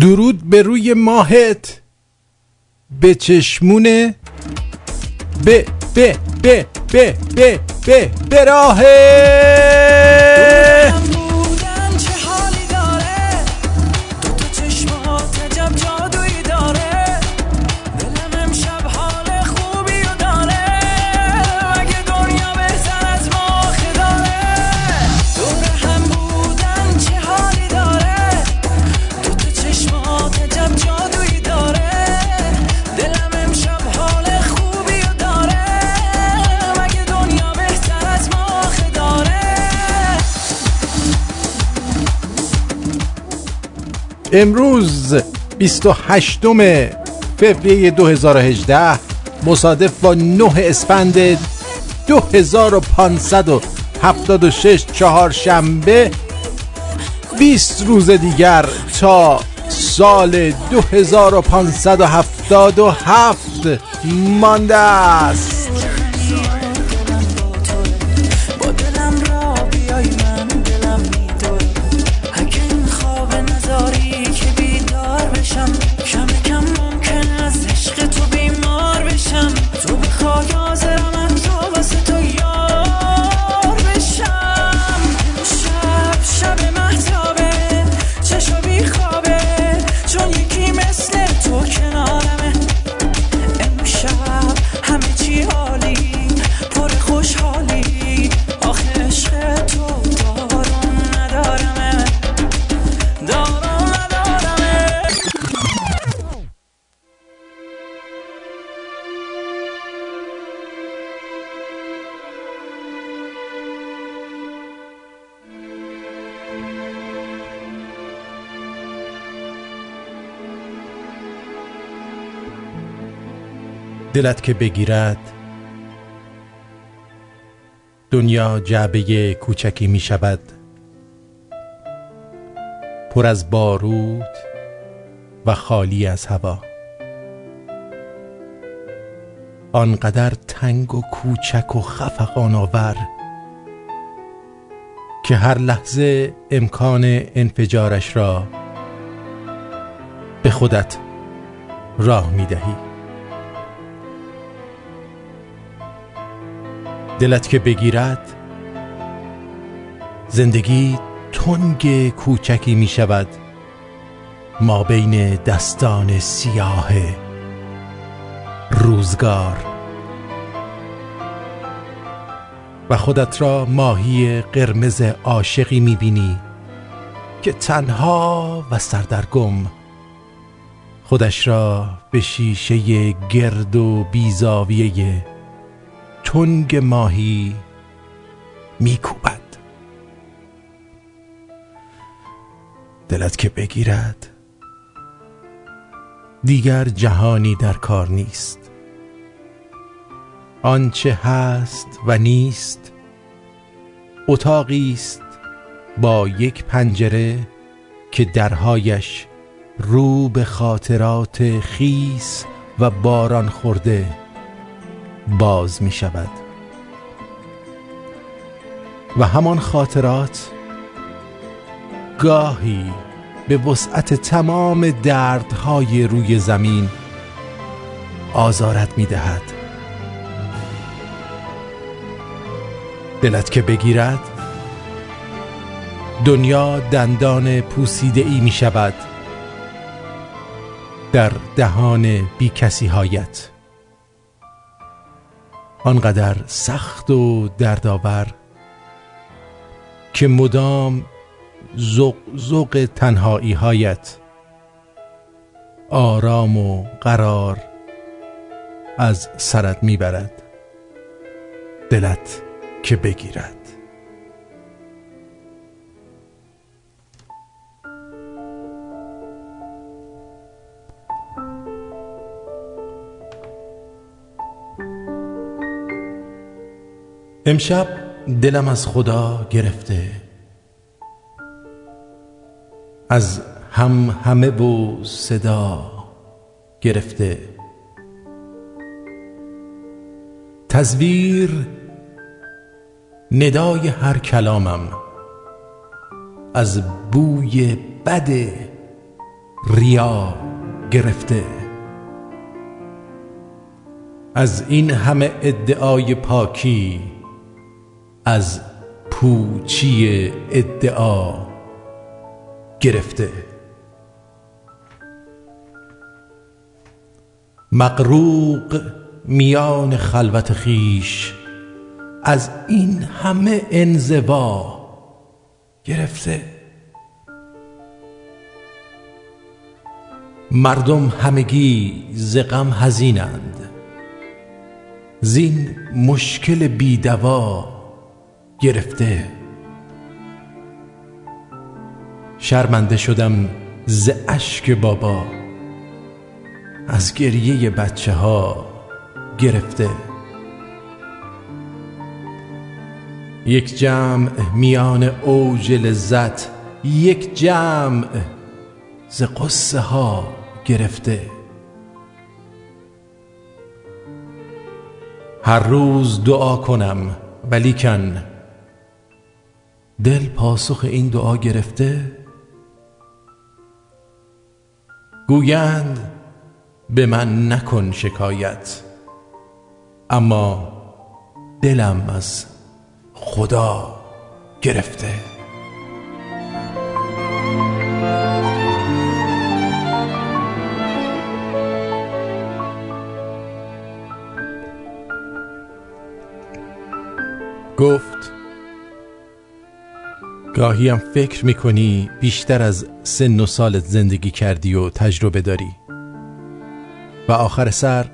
درود به روی ماهت. به چشمونه به به به به به به به امروز 28 فوریه 2018 مصادف با 9 اسفند 2576 چهارشنبه 20 روز دیگر تا سال 2577 مانده است. دلت که بگیرد دنیا جعبه کوچکی می شود. پر از بارود و خالی از هوا. آنقدر تنگ و کوچک و خفقان آور که هر لحظه امکان انفجارش را به خودت راه می دهی. دلت که بگیرد زندگی تنگ کوچکی می شود. ما بین دستان سیاه روزگار. و خودت را ماهی قرمز عاشقی می بینی که تنها و سردرگم خودش را به شیشه گرد و بیزاویه تنگ ماهی میکوبد. دلت که بگیرد دیگر جهانی در کار نیست. آنچه هست و نیست اتاقی است با یک پنجره که درهایش رو به خاطرات خیس و باران خورده باز می شود. و همان خاطرات گاهی به وسعت تمام دردهای روی زمین آزارت می دهد. دلت که بگیرد دنیا دندان پوسیده ای می شود در دهان بی کسی هایت آنقدر سخت و دردآور که مدام زق زق تنهایی هایت آرام و قرار از سرت می‌برد. دلت که بگیرد. امشب دلم از خدا گرفته. از هم همه و صدا گرفته. تزویر ندای هر کلامم از بوی بد ریا گرفته. از این همه ادعای پاکی از پوچی ادعا گرفته. مقروق میان خلوت خیش از این همه انزوا گرفته. مردم همگی ز غم حزینند. زین مشکل بیدوا گرفته. شرمنده شدم ز اشک بابا. از گریه بچه ها گرفته. یک جمع میان اوج لذت یک جمع ز قصه ها گرفته. هر روز دعا کنم ولیکن دل پاسخ این دعا گرفته گویند به من نکن شکایت اما دلم از خدا گرفته. گفت گاهی هم فکر می‌کنی بیشتر از سن و سالت زندگی کردی و تجربه داری. و آخر سر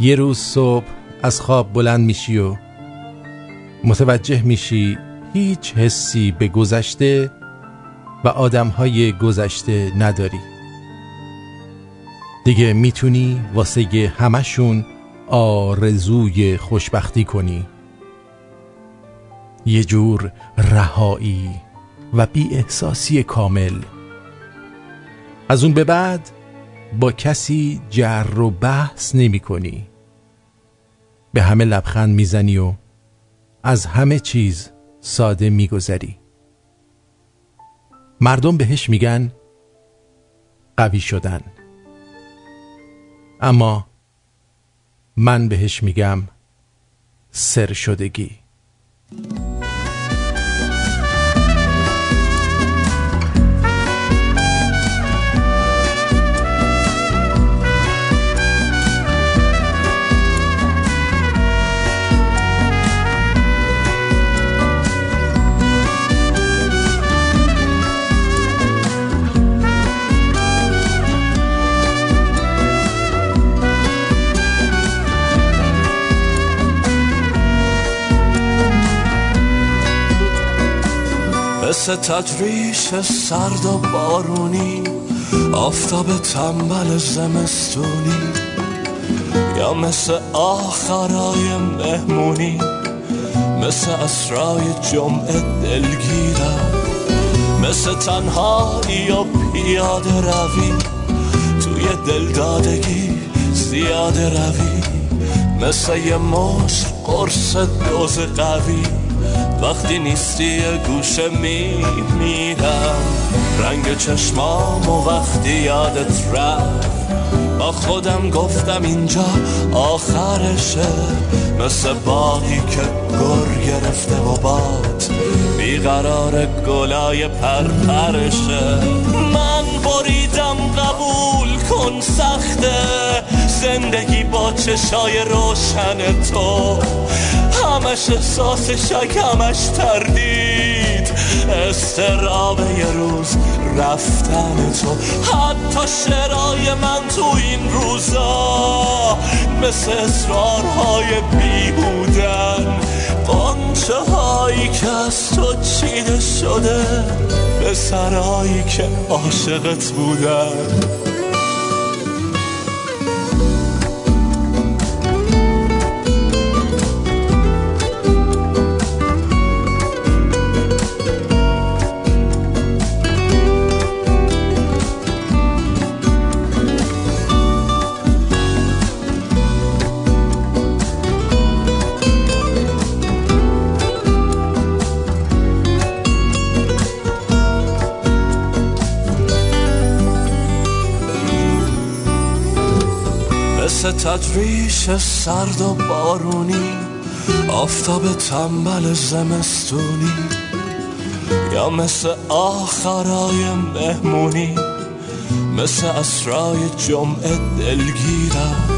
یه روز صبح از خواب بلند میشی و متوجه میشی هیچ حسی به گذشته و آدمهای گذشته نداری. دیگه می‌تونی واسه همشون آرزوی خوشبختی کنی. یه جور رهایی و بی احساسی کامل. از اون به بعد با کسی جر و بحث نمی کنی. به همه لبخند می‌زنی و از همه چیز ساده میگذری. مردم بهش میگن قوی شدن. اما من بهش میگم سر شدگی. Thank you. مثل تجریش سرد و بارونی آفتاب تنبل زمستونی یا مثل آخرای مهمونی مثل اسرای جمعه دلگیرم مثل تنهایی و پیاده روی توی دلدادگی زیاده روی مثل یه مش قرص دوز قوی. وقتی نیستی گوشه می میرم. رنگ چشمام و وقتی یادت رفت. با خودم گفتم اینجا آخرشه. مثل باقی که گر گرفته و باد. بیقرار گلای پرپرشه. من بریدم قبول کن سخته. زندگی با چشای روشن تو. همش احساس شک همش تردید. استراب یه روز رفتن تو. حتی شرای من تو این روزا مثل اصرارهای بیهودن قنچه هایی که از تو چیده شده به سرایی که عاشقت بودن. تدریش سرد و بارونی آفتاب تنبل زمستونی. یا مثل آخرای مهمونی مثل اسرای جمعه دلگیرم.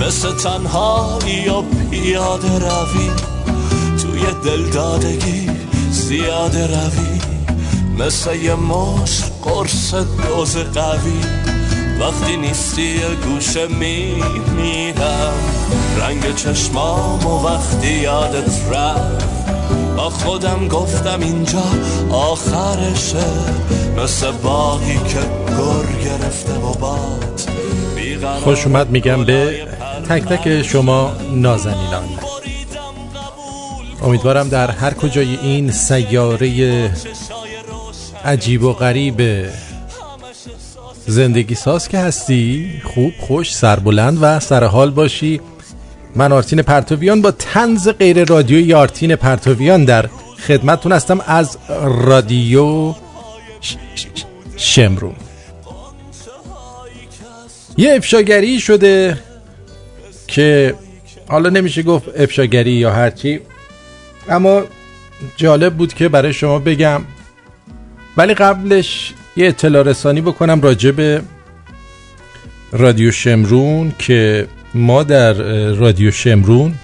مثل تنهایی و پیاده روی توی دلدادگی زیاده روی. مثل یه مش قرص دوز قوی. وقتی نیستی گوشه می میرم. رنگ چشمام و وقتی یادت رفت. با خودم گفتم اینجا آخرشه. مثل باقی که گر گرفته و باد. خوش اومد میگم به تک تک شما نازنینان. امیدوارم در هر کجای این سیاره عجیب و غریب زندگی ساز که هستی؟ خوب خوش سربلند و سرحال باشی. من آرتین پرتویان با تنز غیر رادیوی آرتین پرتویان در خدمتتون هستم از رادیو شمرون. یه افشاگری شده که حالا نمیشه گفت افشاگری یا هرچی اما جالب بود که برای شما بگم. ولی قبلش یه اطلاع رسانی بکنم راجع به رادیو شمرون که ما در رادیو شمرون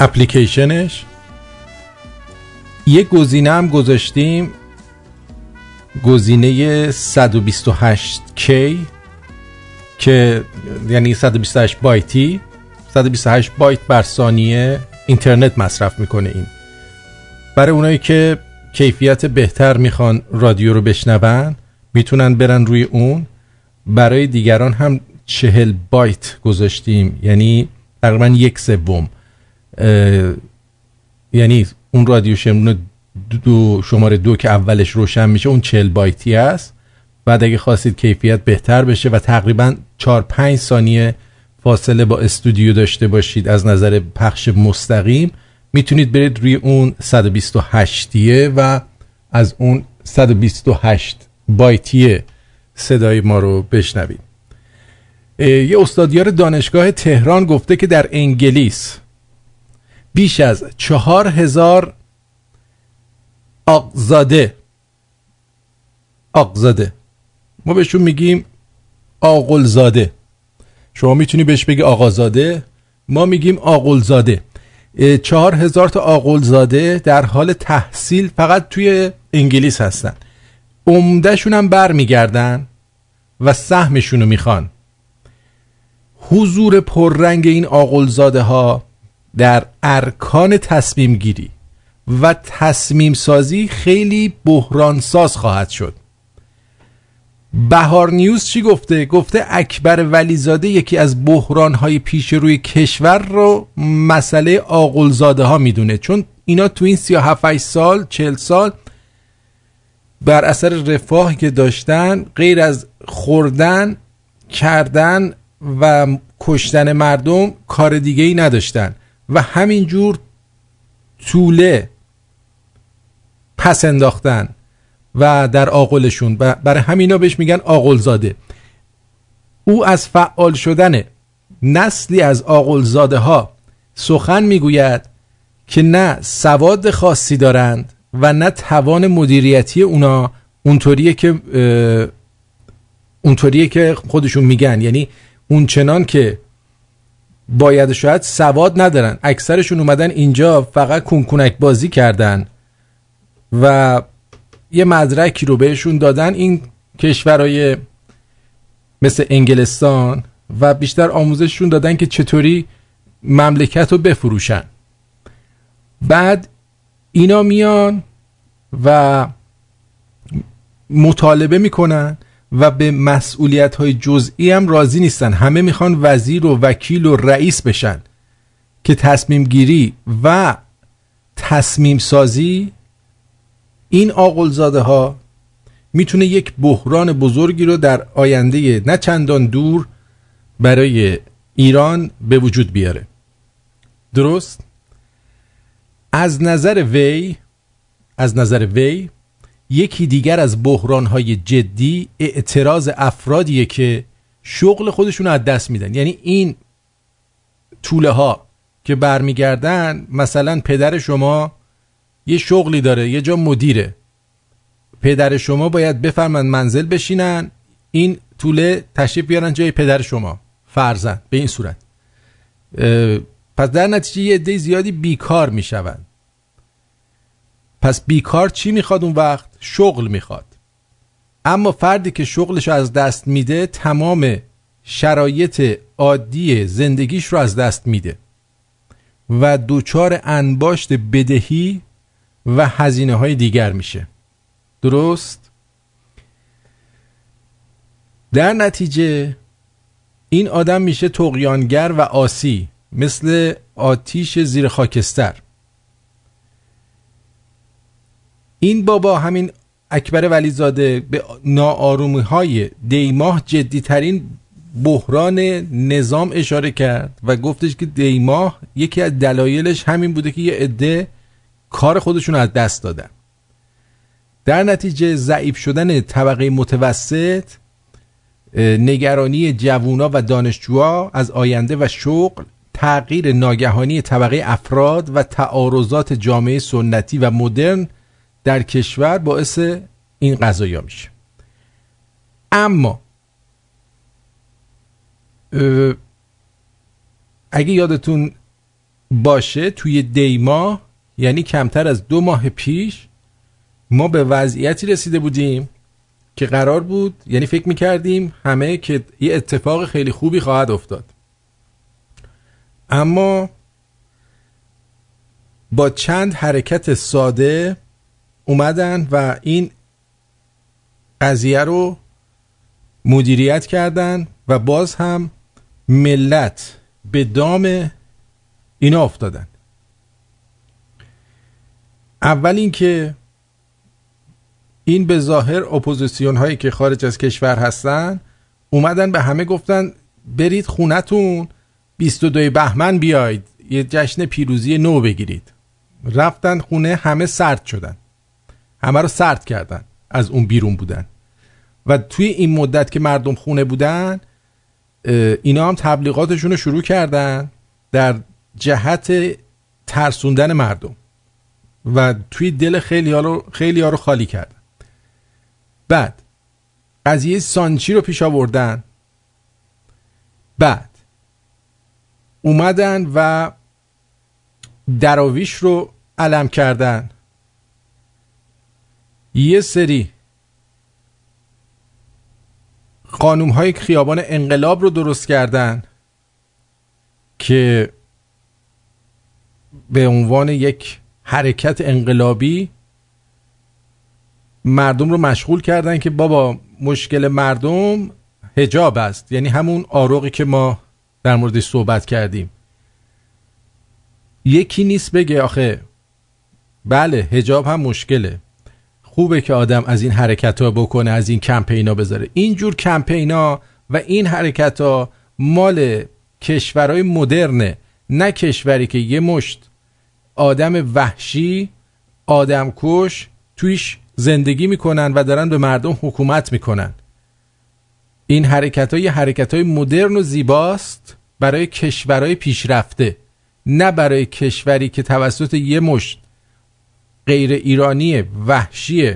اپلیکیشنش یه گزینه هم گذاشتیم گزینه 128K که یعنی 128 بایتی 128 بایت بر ثانیه اینترنت مصرف می‌کنه این. برای اونایی که کیفیت بهتر می‌خوان رادیو رو بشنون می‌تونن برن روی اون. برای دیگران هم چهل بایت گذاشتیم یعنی تقریبا یک سوم. یعنی اون رادیو شمرون دو شماره دو که اولش روشن میشه اون چهل بایتی است بعد اگه خواستید کیفیت بهتر بشه و تقریبا 4 5 ثانیه فاصله با استودیو داشته باشید از نظر پخش مستقیم می‌تونید برید روی اون 128 و از اون 128 بایتی صدای ما رو بشنوید. یه استادیار دانشگاه تهران گفته که در انگلیس بیش از چهار هزار آقزاده آقزاده. ما بهشون میگیم آقلزاده. شما می‌تونی بهش بگی آقازاده ما میگیم آقلزاده. چهار هزار تا آقلزاده در حال تحصیل فقط توی انگلیس هستن. عمدهشون هم بر میگردن و سهمشون رو می‌خوان. حضور پررنگ این آقلزاده ها در ارکان تصمیم گیری و تصمیم سازی خیلی بحران ساز خواهد شد. بهار نیوز چی گفته؟ گفته اکبر ولیزاده یکی از بحران پیش روی کشور رو مسئله آقلزاده ها می‌دونه. چون اینا تو این 37 سال 40 سال بر اثر رفاهی که داشتن غیر از خوردن کردن و کشتن مردم کار دیگه ای نداشتن. و همینجور طوله پس انداختن. و در آقلشون. و برای همینا بهش میگن آقلزاده. او از فعال شدن نسلی از آقلزاده ها سخن می‌گوید که نه سواد خاصی دارند و نه توان مدیریتی اونا اونطوریه که اونطوریه که خودشون میگن. یعنی اون چنان که باید شاید سواد ندارن. اکثرشون اومدن اینجا فقط کنکونک بازی کردن و یه مدرکی رو بهشون دادن این کشورهای مثل انگلستان و بیشتر آموزششون دادن که چطوری مملکت رو بفروشن. بعد اینا میان و مطالبه می‌کنن و به مسئولیت های جزئی هم راضی نیستن. همه می‌خوان وزیر و وکیل و رئیس بشن که تصمیم گیری و تصمیم سازی این آقلزاده ها می‌تونه یک بحران بزرگی رو در آینده نه چندان دور برای ایران به وجود بیاره. درست؟ از نظر وی از نظر وی یکی دیگر از بحرانهای جدی اعتراض افرادیه که شغل خودشون از دست میدن. یعنی این طوله ها که برمیگردن مثلا پدر شما یه شغلی داره یه جا مدیره. پدر شما باید بفرمند منزل بشینن این طوله تشریف بیارن جای پدر شما فرزن به این صورت. پس در نتیجه یه عده زیادی بیکار می‌شوند. پس بیکار چی می‌خواد اون وقت؟ شغل می‌خواد. اما فردی که شغلش از دست میده تمام شرایط عادی زندگیش رو از دست میده. و دوچار انباشت بدهی و هزینه های دیگر میشه درست؟ در نتیجه این آدم میشه تقیانگر و آسی مثل آتیش زیر خاکستر این بابا همین اکبر ولیزاده به ناآرومی های دیماه جدی ترین بحران نظام اشاره کرد و گفتش که دیماه یکی از دلایلش همین بوده که یه عده کار خودشون از دست دادن. در نتیجه ضعیف شدن طبقه متوسط نگرانی جوونا و دانشجوها از آینده و شغل تغییر ناگهانی طبقه افراد و تعارضات جامعه سنتی و مدرن در کشور باعث این قضایا میشه. اما اگه یادتون باشه توی دیما یعنی کمتر از دو ماه پیش ما به وضعیتی رسیده بودیم که قرار بود یعنی فکر می‌کردیم همه که یه اتفاق خیلی خوبی خواهد افتاد. اما با چند حرکت ساده اومدن و این قضیه رو مدیریت کردن و باز هم ملت به دام اینا افتادن. اول اینکه این به ظاهر اپوزیسیون هایی که خارج از کشور هستن اومدن به همه گفتن برید خونتون 22 بهمن بیاید یه جشن پیروزی نو بگیرید. رفتن خونه همه سرد شدن. همه رو سرد کردن از اون بیرون بودن. و توی این مدت که مردم خونه بودن اینا هم تبلیغاتشون رو شروع کردن در جهت ترسوندن مردم. و توی دل خیلی ها رو, خیلی ها رو خالی کردن بعد قضیه سانچی رو پیش آوردن. بعد اومدن و دراویش رو علم کردن. یه سری خانوم های خیابان انقلاب رو درست کردن که به عنوان یک حرکت انقلابی مردم رو مشغول کردن که بابا مشکل مردم هجاب است. یعنی همون آروغی که ما در موردش صحبت کردیم. یکی نیست بگه آخه بله هجاب هم مشکله. خوبه که آدم از این حرکت ها بکنه از این کمپینا بذاره. اینجور کمپینا و این حرکت ها مال کشورهای مدرنه نه کشوری که یه مشت آدم وحشی آدم کش تویش زندگی می‌کنن و دارن به مردم حکومت می‌کنن. این حرکت های حرکت های مدرن و زیباست برای کشورهای پیشرفته نه برای کشوری که توسط یه مشت غیر ایرانی وحشی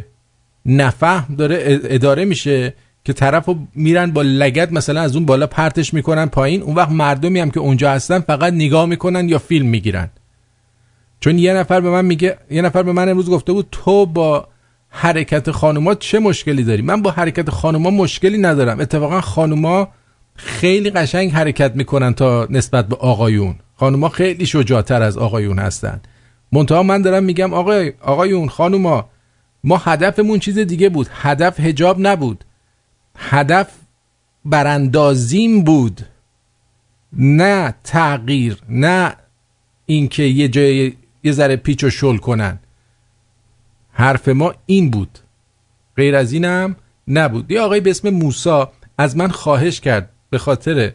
نفهم داره اداره میشه که طرف میرن با لگت مثلا از اون بالا پرتش می‌کنن پایین اون وقت مردمی هم که اونجا هستن فقط نگاه می‌کنن یا فیلم می‌گیرن. چون یه نفر به من میگه یه نفر به من امروز گفته بود تو با حرکت خانوما چه مشکلی داری؟ من با حرکت خانوما مشکلی ندارم. اتفاقا خانوما خیلی قشنگ حرکت می‌کنن تا نسبت به آقایون. خانوما خیلی شجاعتر از آقایون هستن. منتها من دارم میگم آقای آقایون خانوما ما هدفمون چیز دیگه بود. هدف هجاب نبود. هدف براندازیم بود. نه تغییر نه اینکه یه جای یه ذره پیچ و شل کنن. حرف ما این بود. غیر از اینم نبود. یه آقای به اسم موسا از من خواهش کرد به خاطر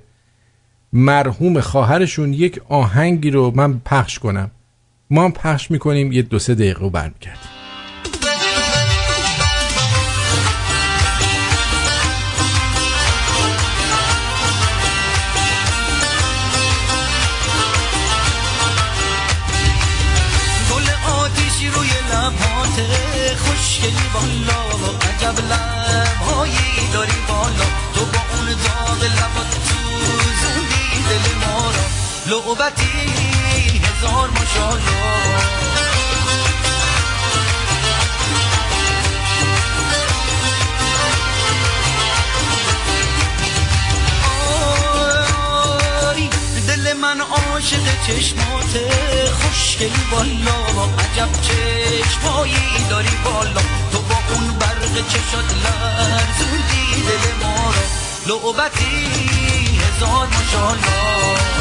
مرحوم خواهرشون یک آهنگی رو من پخش کنم. ما هم پخش می‌کنیم یه دو سه دقیقه رو برمیگردیم. مشکلی بالا عجب لبهایی داری بالا. تو با اون داغ لبات سوزوندی دل ما را. لعبتی هزار ماشالله من عاشق چشمات خوشگل بالا عجب چشمایی داری بالا تو با اون برق چشات لرزوندی دل ما را. لعبتی هزار ماشالله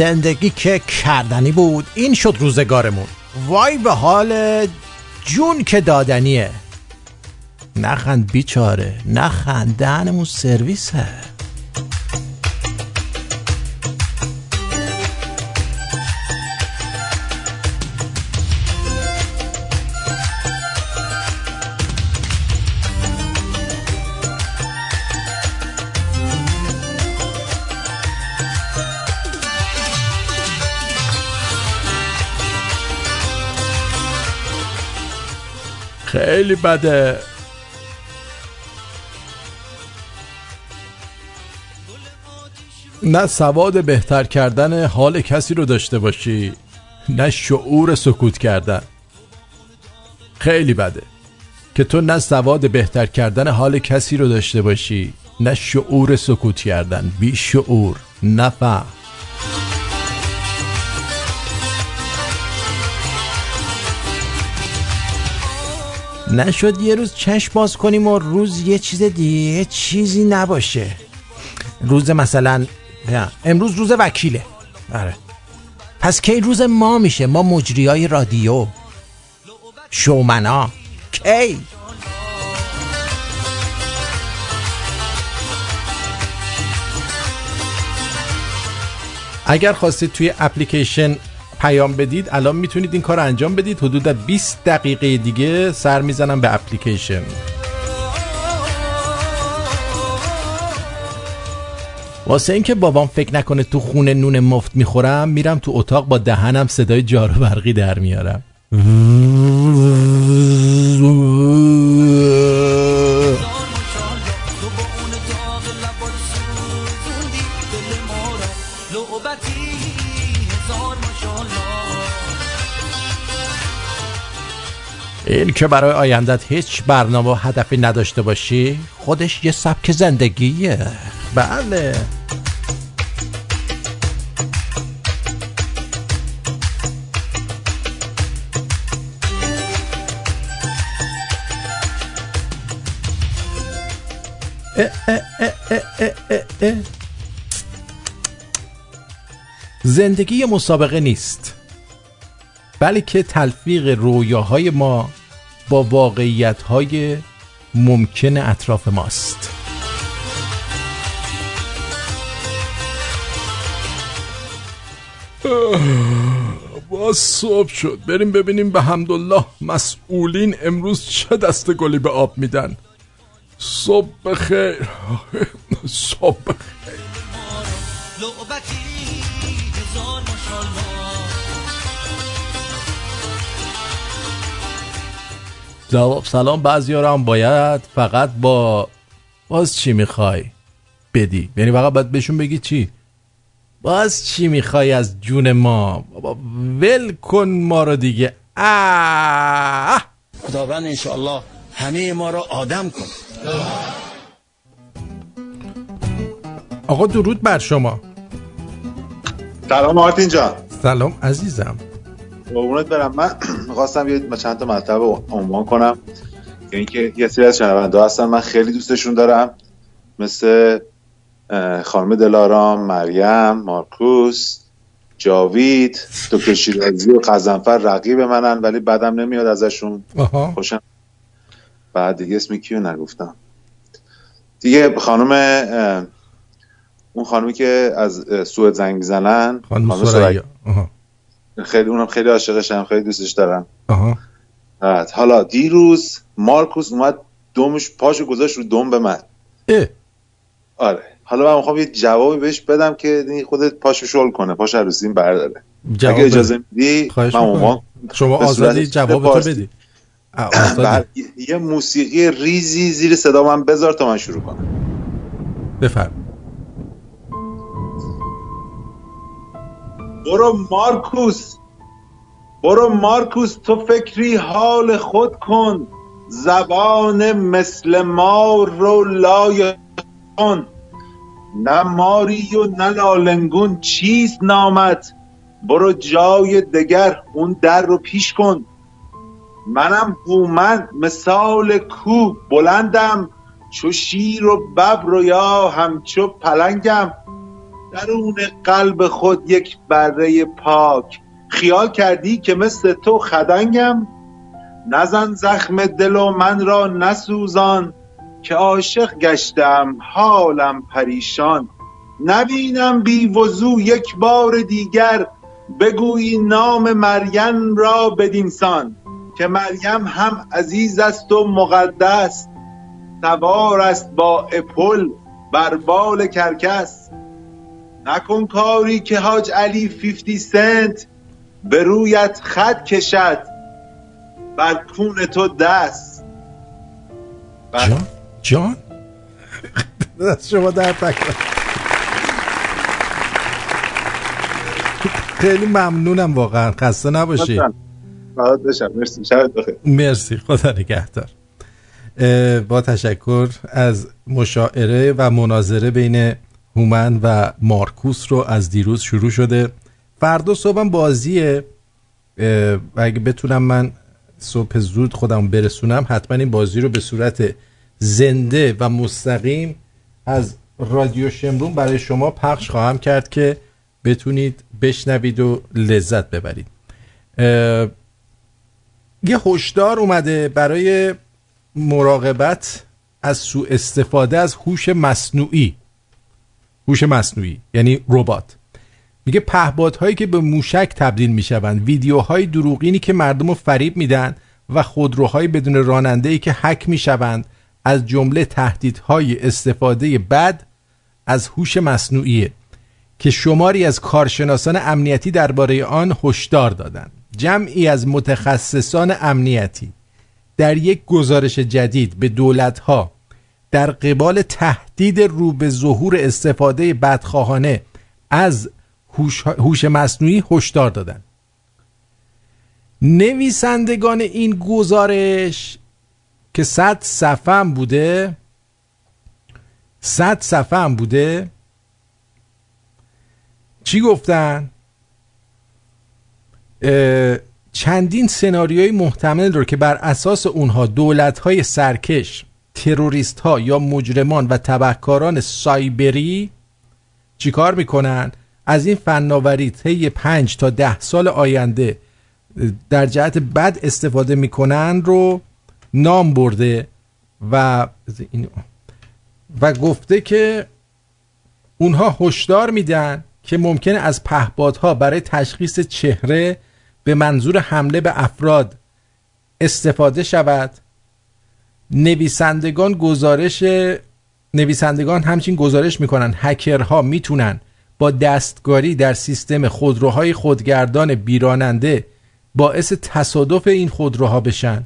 زندگی که کردنی بود. این شد روزگارمون. وای به حال جون که دادنیه. نخند بیچاره. نخند دهنمون سرویسه. خیلی بده. نه سواد بهتر کردن حال کسی رو داشته باشی نه شعور سکوت کردن. خیلی بده که تو نه سواد بهتر کردن حال کسی رو داشته باشی نه شعور سکوت کردن. بی شعور نفهم نشد یه روز چشم باز کنیم و روز یه چیز دیگه چیزی نباشه. روز مثلا امروز روز وکیله. آره. پس کی روز ما میشه؟ ما مجری های رادیو. شومنا. کی؟ اگر خواستید توی اپلیکیشن پیام بدید الان می‌تونید این کار انجام بدید. حدود 20 دقیقه دیگه سر می‌زنم به اپلیکیشن. واسه اینکه بابام فکر نکنه تو خونه نون مفت می‌خورم میرم تو اتاق با دهنم صدای جارو برقی در میارم. که برای آیندت هیچ برنامه و هدفی نداشته باشی؟ خودش یه سبک زندگیه. بله. زندگی مسابقه نیست بلکه تلفیق رویاهای ما با واقعیت های ممکن اطراف ماست. با صبح شد. بریم ببینیم به حمدالله مسئولین امروز چه دست گلی به آب میدن. صبح بخیر. صبح بخیر. جواب سلام بعضی هم باید فقط با باز چی می‌خوای؟ بدی. یعنی فقط باید بهشون بگی چی؟ باز چی می‌خوای از جون ما؟ بابا ول کن ما رو دیگه. آه! خداوند انشاءالله همه ما رو آدم کن. آقا درود بر شما. سلام مارتین جان. سلام عزیزم. قربونت برم. من خواستم یه چند تا مطلب عنوان کنم. که اینکه یه سری از شنونده هستن. من خیلی دوستشون دارم. مثل خانم دلارام مریم مارکوس جاوید دکتر شیرازی و قزنفر رقیب منن ولی بدم نمیاد ازشون. خوشم. بعد دیگه اسم کیو نگفتم؟ دیگه خانم اون خانمی که از سوئد زنگ می‌زنن خانم آها. خیلی اونم خیلی عاشقشم خیلی دوستش دارم. آها. بعد حالا دیروز مارکوس اومد دومش پاشو گذاشت رو دم به من. اه. آره. حالا من می‌خوام یه جوابی بهش بدم که خودت پاشو شل کنه پاش عروسی این برداره. جواب اگه اجازه میدی من شما آزادی جوابتو فارسی. بدی. یه موسیقی ریزی زیر صدا من بذار تا من شروع کنم. بفرم. برو مارکوس. برو مارکوس تو فکری حال خود کن. زبان مثل ما رو لای کن نه ماری و نه لالنگون چیست نامت؟ برو جای دگر اون در رو پیش کن. منم هومن مثال کو بلندم. چو شیر و ببر و یا همچو پلنگم. درون قلب خود یک بره پاک. خیال کردی که مثل تو خدنگم؟ نزن زخم دل و من را نسوزان که عاشق گشتم حالم پریشان. نبینم بی وضو یک بار دیگر بگویی نام مریم را بدینسان که مریم هم عزیز است و مقدس. سوار است با اپل بر بال کرکس. نکن کاری که حاج علی 50 سنت به رویت خط کشد بر کون تو دست. بر- جان جان. دست شما در تکرار خیلی ممنونم واقعا. خسته نباشی. مرسی. شبت بخیر. مرسی. خدا نگهدار. با تشکر از مشاعره و مناظره بین هومن و مارکوس رو از دیروز شروع شده. فردا صبحم بازیه. اگه بتونم من صبح زود خودم برسونم حتما این بازی رو به صورت زنده و مستقیم از رادیو شمرون برای شما پخش خواهم کرد که بتونید بشنوید و لذت ببرید. یه هشدار اومده برای مراقبت از سوء استفاده از هوش مصنوعی. هوش مصنوعی یعنی ربات. میگه پهپادهایی که به موشک تبدیل می‌شوند ویدیوهای دروغینی که مردم رو فریب میدن و خودروهای بدون راننده ای که حک می‌شوند از جمله تهدیدهای استفاده بد از هوش مصنوعیه که شماری از کارشناسان امنیتی درباره آن هشدار دادند. جمعی از متخصصان امنیتی در یک گزارش جدید به دولتها در قبال تهدید رو به ظهور استفاده بدخواهانه از هوش- مصنوعی هشدار دادند نویسندگان این گزارش که صد صفحه هم بوده صد صفحه هم بوده چی گفتن؟ چندین سناریوی محتمل رو که بر اساس اونها دولت‌های سرکش تروریست ها یا مجرمان و تبهکاران سایبری چیکار می‌کنن؟ از این فناوری طی پنج تا ده سال آینده در جهت بد استفاده می‌کنن رو نام برده و و گفته که اونها هشدار میدن که ممکنه از پهپادها برای تشخیص چهره به منظور حمله به افراد استفاده شود. نویسندگان گزارش نویسندگان همچین گزارش می‌کنن. هکرها می‌تونن با دستکاری در سیستم خودروهای خودگردان بیراننده باعث تصادف این خودروها بشن.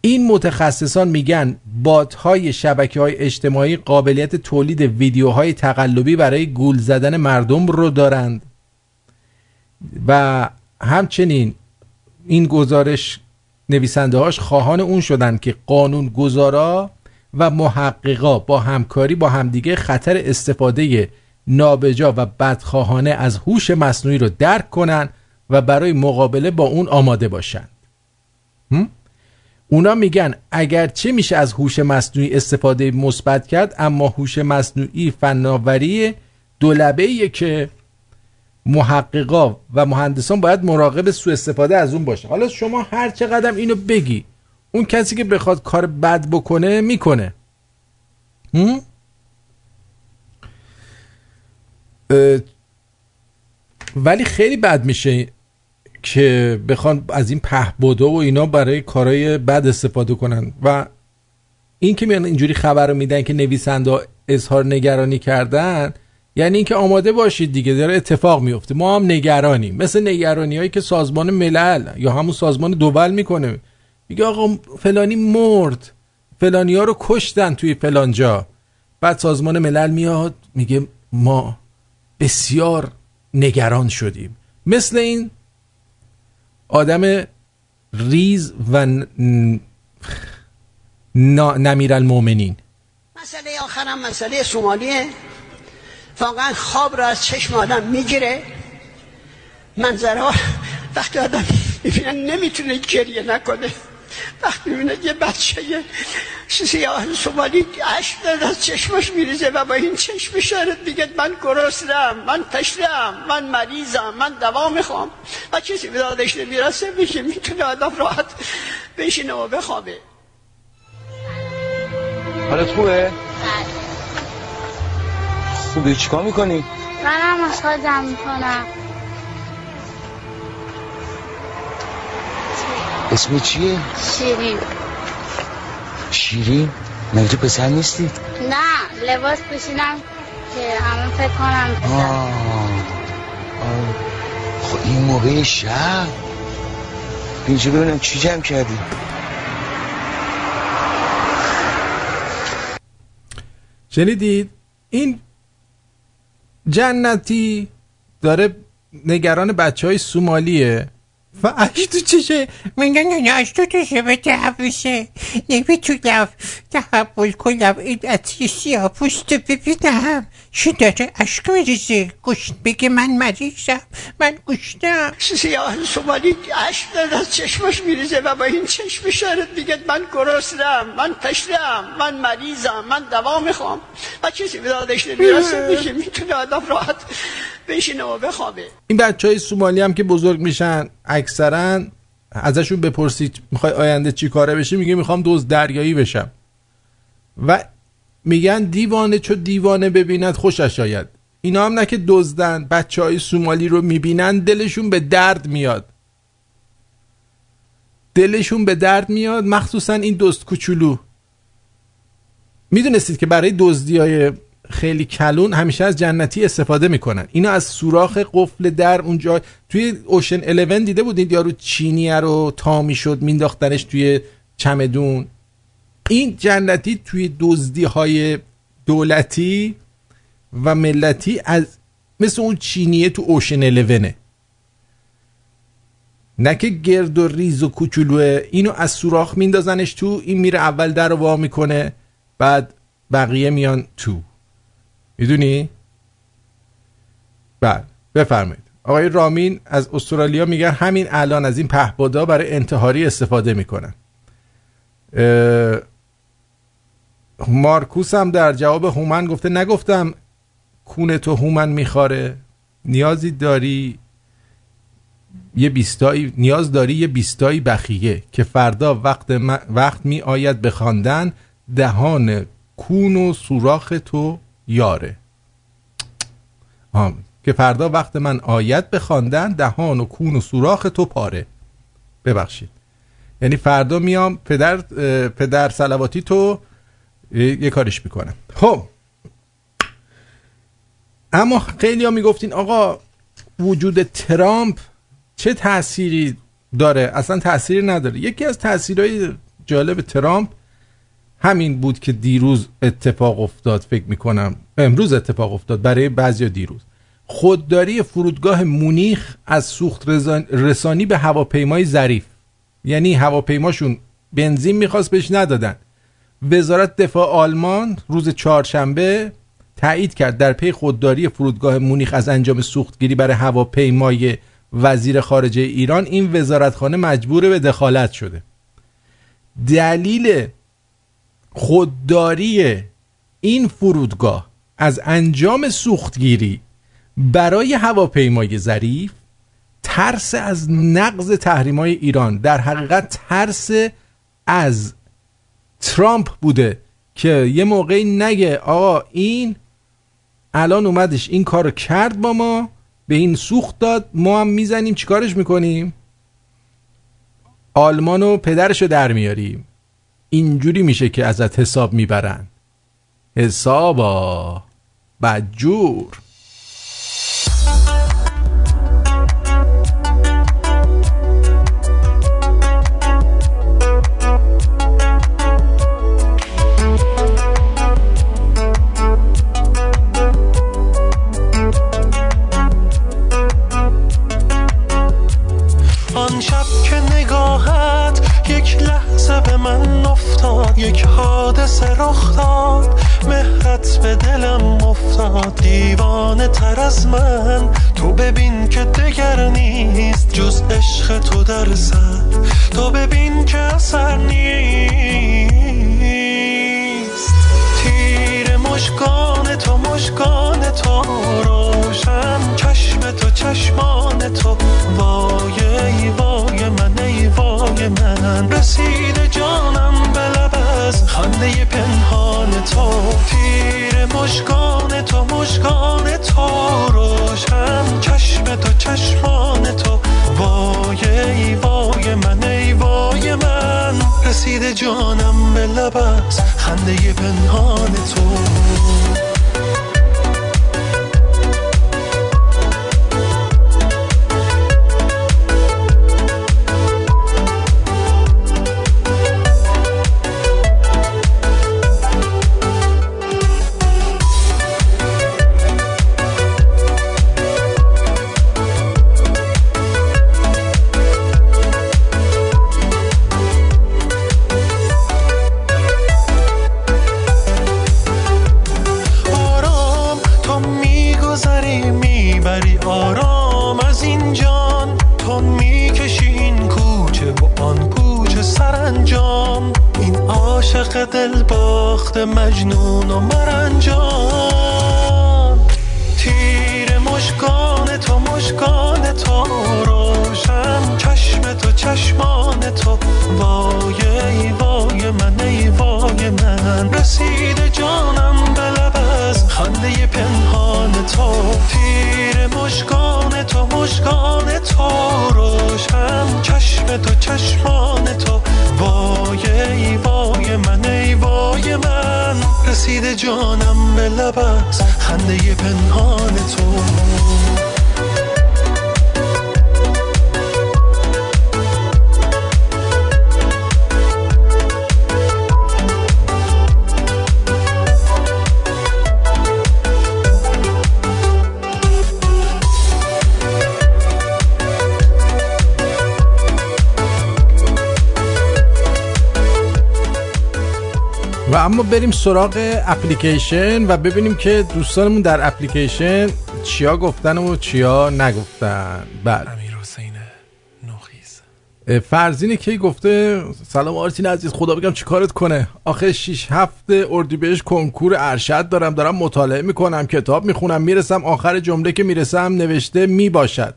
این متخصصان میگن بات های شبکه های اجتماعی قابلیت تولید ویدیوهای تقلبی برای گول زدن مردم رو دارند. و همچنین این گزارش نویسنده هاش خواهان اون شدن که قانون گذارا و محققا با همکاری با همدیگه خطر استفاده نابجا و بدخواهانه از هوش مصنوعی رو درک کنن و برای مقابله با اون آماده باشند؟ اونا میگن اگرچه میشه از هوش مصنوعی استفاده مثبت کرد اما هوش مصنوعی فناوری دولبه که محققا و مهندسان باید مراقب سوء استفاده از اون باشه. حالا شما هر چقدر اینو بگی اون کسی که بخواد کار بد بکنه می‌کنه. ولی خیلی بد میشه که بخوان از این پهبودا و اینا برای کارهای بد استفاده کنن. و این که میان اینجوری خبر رو میدن که نویسنده اظهار نگرانی کردن یعنی اینکه آماده باشید دیگه داره اتفاق میفته. ما هم نگرانیم. مثل نگرانی هایی که سازمان ملل یا همون سازمان دول می‌کنه. میگه آقا فلانی مرد. فلانی ها رو کشتن توی فلانجا. بعد سازمان ملل میاد میگه ما بسیار نگران شدیم. مثل این آدم ریز و نمیر المومنین مسئله آخرم مسئله سومالیه واقعا خواب را از چشم آدم می‌گیره. منظره وقتی آدم می‌بینه نمی‌تونه گریه نکنه. وقتی می‌بینه یه بچه سیاه سومالی عشق از چشمش میریزه. و با این چشم شرط میگه من گرسنم من تشنم من مریضم من دوا می‌خوام. و چیزی به دادش نمی‌رسه میشه می‌تونه آدم راحت بشینه و بخوابه. حالت خوبه؟ خوبی؟ چیکار می‌کنی؟ منم مساجم می‌کنم. اسم چیه؟ شیرین. شیرین؟ مگه تو پسر نیستی؟ نه لباس بشینم که همه فکر کنم پسر. خب این موقع شب. اینجا ببینم چی جمع کردی. شنیدید؟ این جنتی داره نگران بچه های سومالیه. و اش تو چشه میگن اش تو چشه به تحبشه نمی‌تونم تحول کنم این اتی سیاه پوست ببینم. چی داره؟ عشق میریزه. گوشت بگه من مریضم. من گوشتم. سیاه سومالی عشق داره از چشمش میریزه و با این چشم شرط میگه من گرسنم من تشنم من مریضم من دوا می‌خوام. و چیزی به دادش نمی‌رسه میشه می‌تونه آدم راحت بشینه و بخوابه. این بچه های سومالی هم که بزرگ میشن اکثرا ازشون بپرسید می‌خوای آینده چی کاره بشی؟ میگه می‌خوام دوز دریایی بشم. و میگن دیوانه چو دیوانه ببیند خوشش آید. اینا هم نه که دزدن بچه های سومالی رو می‌بینن دلشون به درد میاد. دلشون به درد میاد مخصوصا این دزد کوچولو. می‌دونستید که برای دزدی های خیلی کلون همیشه از جنتی استفاده می‌کنن. اینا از سوراخ قفل در اونجا توی اوشن 11 دیده بودید؟ یارو چینیه رو تا می‌شد مینداختنش توی چمدون. این جنتی توی دزدی های دولتی و ملتی از مثل اون چینیه تو اوشن 11 نه که گرد و ریز و کوچولوه اینو از سوراخ میندازنش تو این میره اول در رو وا می‌کنه بعد بقیه میان تو. می‌دونی؟ بله بفرمایید. آقای رامین از استرالیا میگن همین الان از این پهبادا برای انتحاری استفاده می‌کنن. مارکوس هم در جواب هومن گفته نگفتم کون تو هومن میخواره نیازی داری یه بیستایی نیاز داری یه بیستایی بخیه که فردا وقت, وقت می آید به دهان کون و سوراخ تو یاره. آم. که فردا وقت من آید بخواندن دهان و کون و سوراخ تو پاره. ببخشید. یعنی فردا میام پدر پدر سلواتی تو یه کارش می‌کنم. خب. اما خیلی ها می‌گفتین آقا وجود ترامپ چه تأثیری داره؟ اصلا تأثیری نداره. یکی از تأثیرهای جالب ترامپ همین بود که دیروز اتفاق افتاد فکر می‌کنم امروز اتفاق افتاد برای بعضی دیروز. خودداری فرودگاه مونیخ از سوخت رسانی به هواپیمای ظریف. یعنی هواپیماشون بنزین می‌خواست بهش ندادن. وزارت دفاع آلمان روز چهارشنبه تایید کرد در پی خودداری فرودگاه مونیخ از انجام سوختگیری برای هواپیمای وزیر خارجه ایران این وزارتخانه مجبور به دخالت شده. دلیل خودداری این فرودگاه از انجام سوختگیری برای هواپیمای ظریف ترس از نقض تحریم های ایران در حقیقت ترس از ترامپ بوده که یه موقعی نگه آقا این الان اومدش این کار کرد با ما به این سوخت داد ما هم می‌زنیم چیکارش می‌کنیم؟ آلمانو پدرشو در میاریم. اینجوری میشه که ازت حساب می‌برن. حسابا. بدجور. حادثه رخ داد. مهرت به دلم افتاد. دیوانه تر از من. تو ببین که دگر نیست. جز عشق تو در سر. تو ببین که اثر نیست. تیر مشکان تو مشکان تو. روشن چشم تو چشمان تو. وای ای وای من ای وای من. رسید جانم به از خنده پنهان تو تیر مشکان تو مشکان تو روشن چشم تو چشمان تو. وای ای وای من ای وای من. رسید جانم به لب از خنده پنهان تو. باخت مجنون و مرنجان تیر مشکان تو مشکان تو روشن چشم تو چشمان تو. وای ای وای من ای وای من. رسید جانم به لب از خنده پنهان تو. تیر مشکان تو مشکان تو. روشن چشم تو چشمان من رسید جانم به لب از خنده پنهان تو. و اما بریم سراغ اپلیکیشن و ببینیم که دوستانمون در اپلیکیشن چیا گفتن و چیا نگفتن. بعد امیر حسین فرزین کی گفته سلام آرتین عزیز خدا بگم چی کارت کنه؟ آخه 6 هفته اردیبهشت کنکور ارشد دارم دارم مطالعه می‌کنم کتاب می‌خونم می‌رسم آخر جمله که می‌رسم نوشته می‌باشد.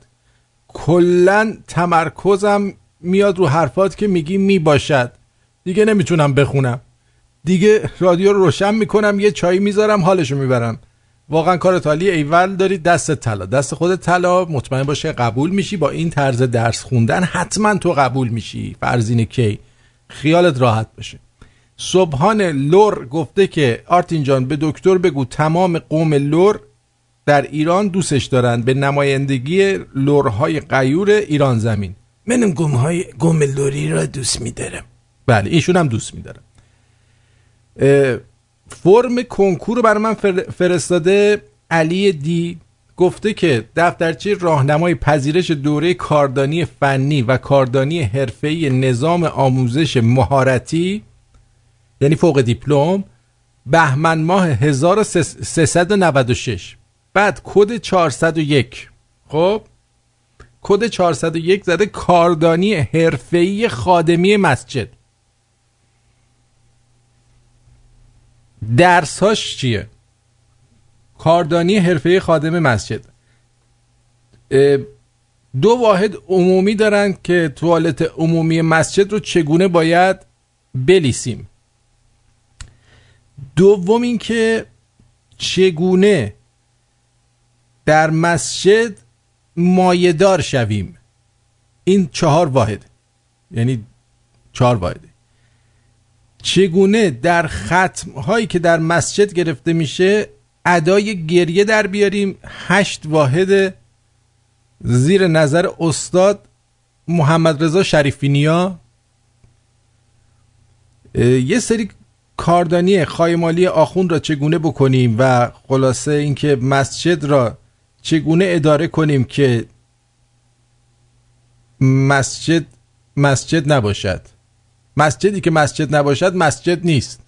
کلا تمرکزم میاد رو حرفات که میگی می‌باشد. دیگه نمی‌تونم بخونم. دیگه رادیو رو روشن می‌کنم یه چایی می‌ذارم حالشو می‌برم. واقعا کارت عالی ایول داری دست طلا. دست خود طلا مطمئن باشه قبول میشی با این طرز درس خوندن حتما تو قبول میشی. فرزین کی. خیالت راحت باشه. سبحان لر گفته که آرتین جان به دکتر بگو تمام قوم لر در ایران دوستش دارن. به نمایندگی لرهای غیور ایران زمین. منم قوم های قوم لوری را دوست میدارم. بله ایشون هم دوست میدارم فرم کنکور رو برای من فر- فرستاده علی دی. گفته که دفترچه راهنمای پذیرش دوره کاردانی فنی و کاردانی حرفه‌ای نظام آموزش مهارتی یعنی فوق دیپلم بهمن ماه 1396 بعد کد 401 خب؟ کد 401 زده کاردانی حرفه‌ای خادمی مسجد. درساش چیه؟ کاردانی حرفه خادم مسجد. دو واحد عمومی دارن که توالت عمومی مسجد رو چگونه باید بلیسیم. دوم اینکه چگونه در مسجد مایهدار شویم. این چهار واحد. یعنی چهار واحده چگونه در ختم هایی که در مسجد گرفته میشه ادای گریه در بیاریم؟ هشت واحد زیر نظر استاد محمد رضا شریفینیا. اه، یه سری کاردانی خایمالی آخون را چگونه بکنیم و خلاصه اینکه مسجد را چگونه اداره کنیم که مسجد مسجد نباشد؟ مسجدی که مسجد نباشد مسجد نیست.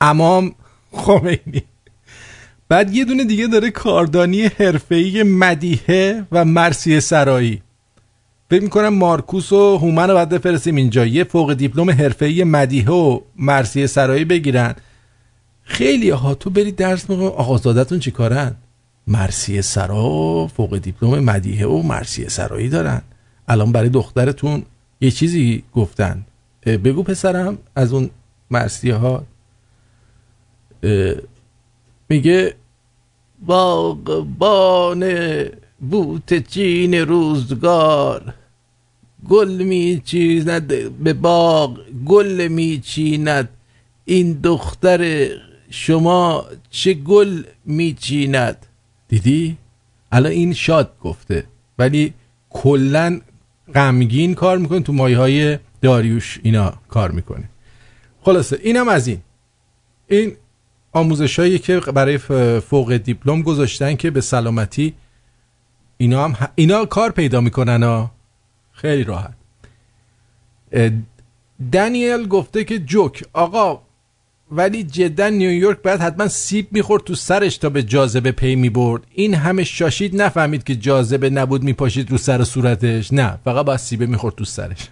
امام خمینی. بعد یه دونه دیگه داره کاردانی حرفه‌ای مدیحه و مرسیه سرایی. فکر می‌کنم مارکوس و هومن رو باید بفرستیم اینجا. یه فوق دیپلم حرفه‌ای مدیحه و مرسیه سرایی بگیرن. خیلی ها تو برید درس می‌کنم آقازادتون چی کارن؟ مرسیه سرا فوق دیپلم مدیحه و مرسیه سرایی دارن. الان برای دخترتون یه چیزی گفتن. بگو پسرم از اون مرسیه ها میگه باغبان بوت چین روزگار. گل میچیند به باغ گل میچیند. این دختر شما چه گل میچیند؟ دیدی؟ الان این شاد گفته. ولی کلا غمگین کار می‌کنه تو مایه های داریوش اینا کار می‌کنه خلاصه اینم از این. این آموزش هایی که برای فوق دیپلم گذاشتن که به سلامتی اینا هم اینا کار پیدا می‌کنن ها. خیلی راحت. دنیل گفته که جوک آقا ولی جدا نیویورک باید حتما سیب می‌خورد تو سرش تا به جاذبه پی می‌برد. این همه شاشید نفهمید که جاذبه نبود میپاشید رو سر صورتش. نه فقط باید سیبه می‌خورد تو سرش.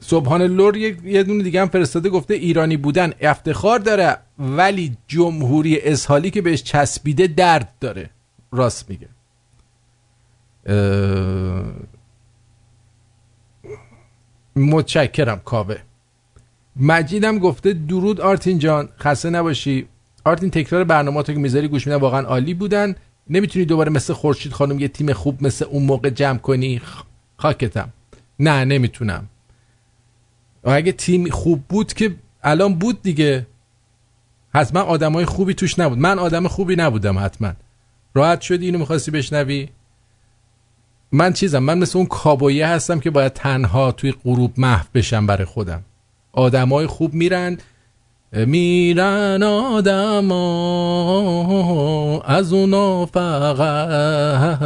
سبحان لور یه دونه دیگه هم فرستاده گفته ایرانی بودن افتخار داره ولی جمهوری اسحالی که بهش چسبیده درد داره. راست میگه. متشکرم کاوه. مجیدم گفته درود آرتین جان خسته نباشی. آرتین تکرار برنامه که می‌ذاری گوش میدن واقعا عالی بودن. نمی‌تونی دوباره مثل خورشید خانم یه تیم خوب مثل اون موقع جمع کنی؟ خاکتم. نه نمی‌تونم. اگه تیم خوب بود که الان بود دیگه. حتما آدمای خوبی توش نبود. من آدم خوبی نبودم حتما. راحت شدی اینو می‌خواستی بشنوی؟ من چیزم من مثل اون کابویه هستم که باید تنها توی غروب محو بشم برای خودم. آدمای خوب میرن میرن آدم از اونا فقط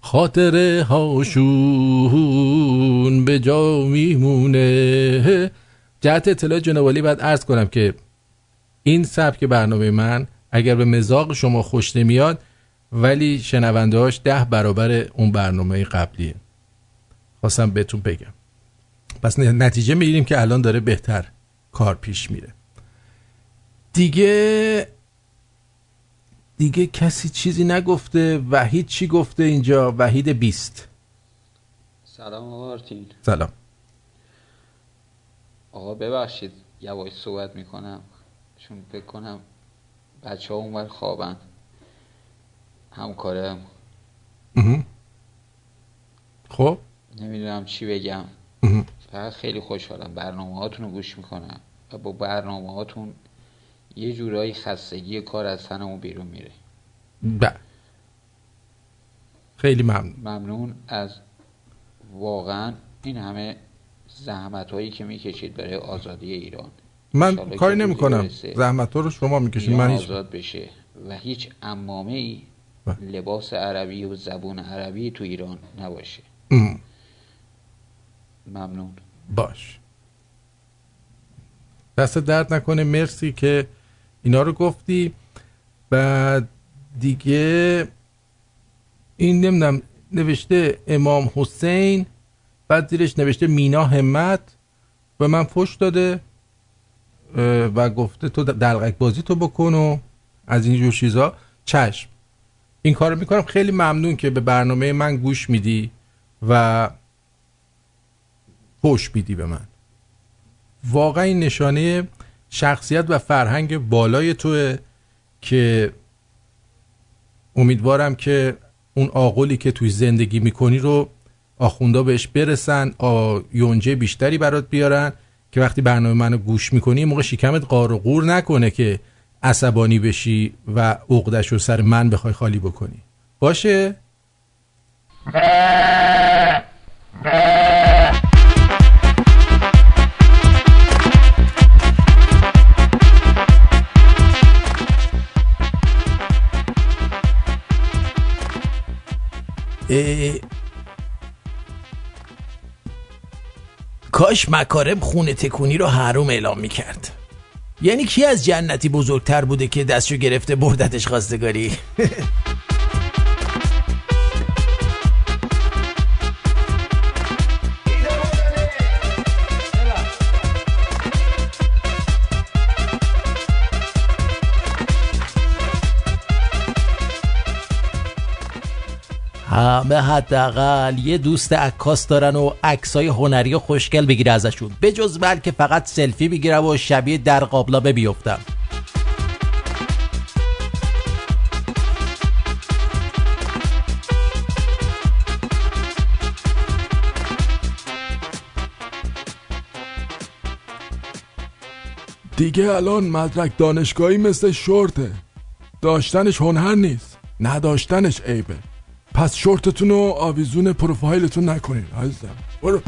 خاطره هاشون به جا میمونه. جهت اطلاع جنوالی باید عرض کنم که این سبک برنامه من اگر به مزاق شما خوش نمیاد ولی شنوندهاش ده برابر اون برنامه قبلیه. خواستم بهتون بگم. پس نتیجه می‌گیریم که الان داره بهتر کار پیش میره. دیگه دیگه کسی چیزی نگفته وحید چی گفته اینجا؟ وحید بیست. سلام آقا آرتین سلام. آقا ببخشید یواش صحبت می‌کنم. چون فکر کنم بچه ها اونور خوابن. همکارم اها. خب؟ نمی‌دونم چی بگم. فقط خیلی خوشحالم برنامه هاتون رو گوش می‌کنم و با برنامه هاتون یه جورایی خستگی کار از تنمون بیرون میره. ب- خیلی ممنون. ممنون از واقعا این همه زحمت هایی که می‌کشید برای آزادی ایران. من کاری نمی کنم زحمت رو شما می‌کشید. من هیچ آزاد بشه و هیچ امامه ای بله. لباس عربی و زبون عربی تو ایران نباشه. ام. ممنون. باش. دست درد نکنه. مرسی که اینا رو گفتی. بعد دیگه این نمی‌دونم نوشته امام حسین بعد زیرش نوشته مینا همت. به من فش داده و گفته تو دلغک بازی تو بکن و از این جور چیزا. چشم. این کار رو می‌کنم. خیلی ممنون که به برنامه من گوش میدی و فش میدی به من. واقعا این نشانه شخصیت و فرهنگ بالای توه که امیدوارم که اون آقلی که توی زندگی می‌کنی رو آخوندا بهش برسن آ یونجه بیشتری برات بیارن که وقتی برنامه منو گوش می‌کنی موقع شکمت قار و قور نکنه که عصبانی بشی و عقدش رو سر من بخوای خالی بکنی. باشه؟ کاش مکارم خونه تکونی رو حروم اعلام می‌کرد. یعنی کی از جنتی بزرگتر بوده که دستشو گرفته بردتش خواستگاری؟ همه حداقل یه دوست عکاس دارن و عکسای هنری و خوشگل بگیره ازشون. به جز بلکه فقط سلفی بگیرم و شبیه در قابلمه بیفتم. دیگه الان مدرک دانشگاهی مثل شورته. داشتنش هنر نیست نداشتنش عیبه. پس شورتتون رو آویزون پروفایلتون نکنین عزیزم. برو.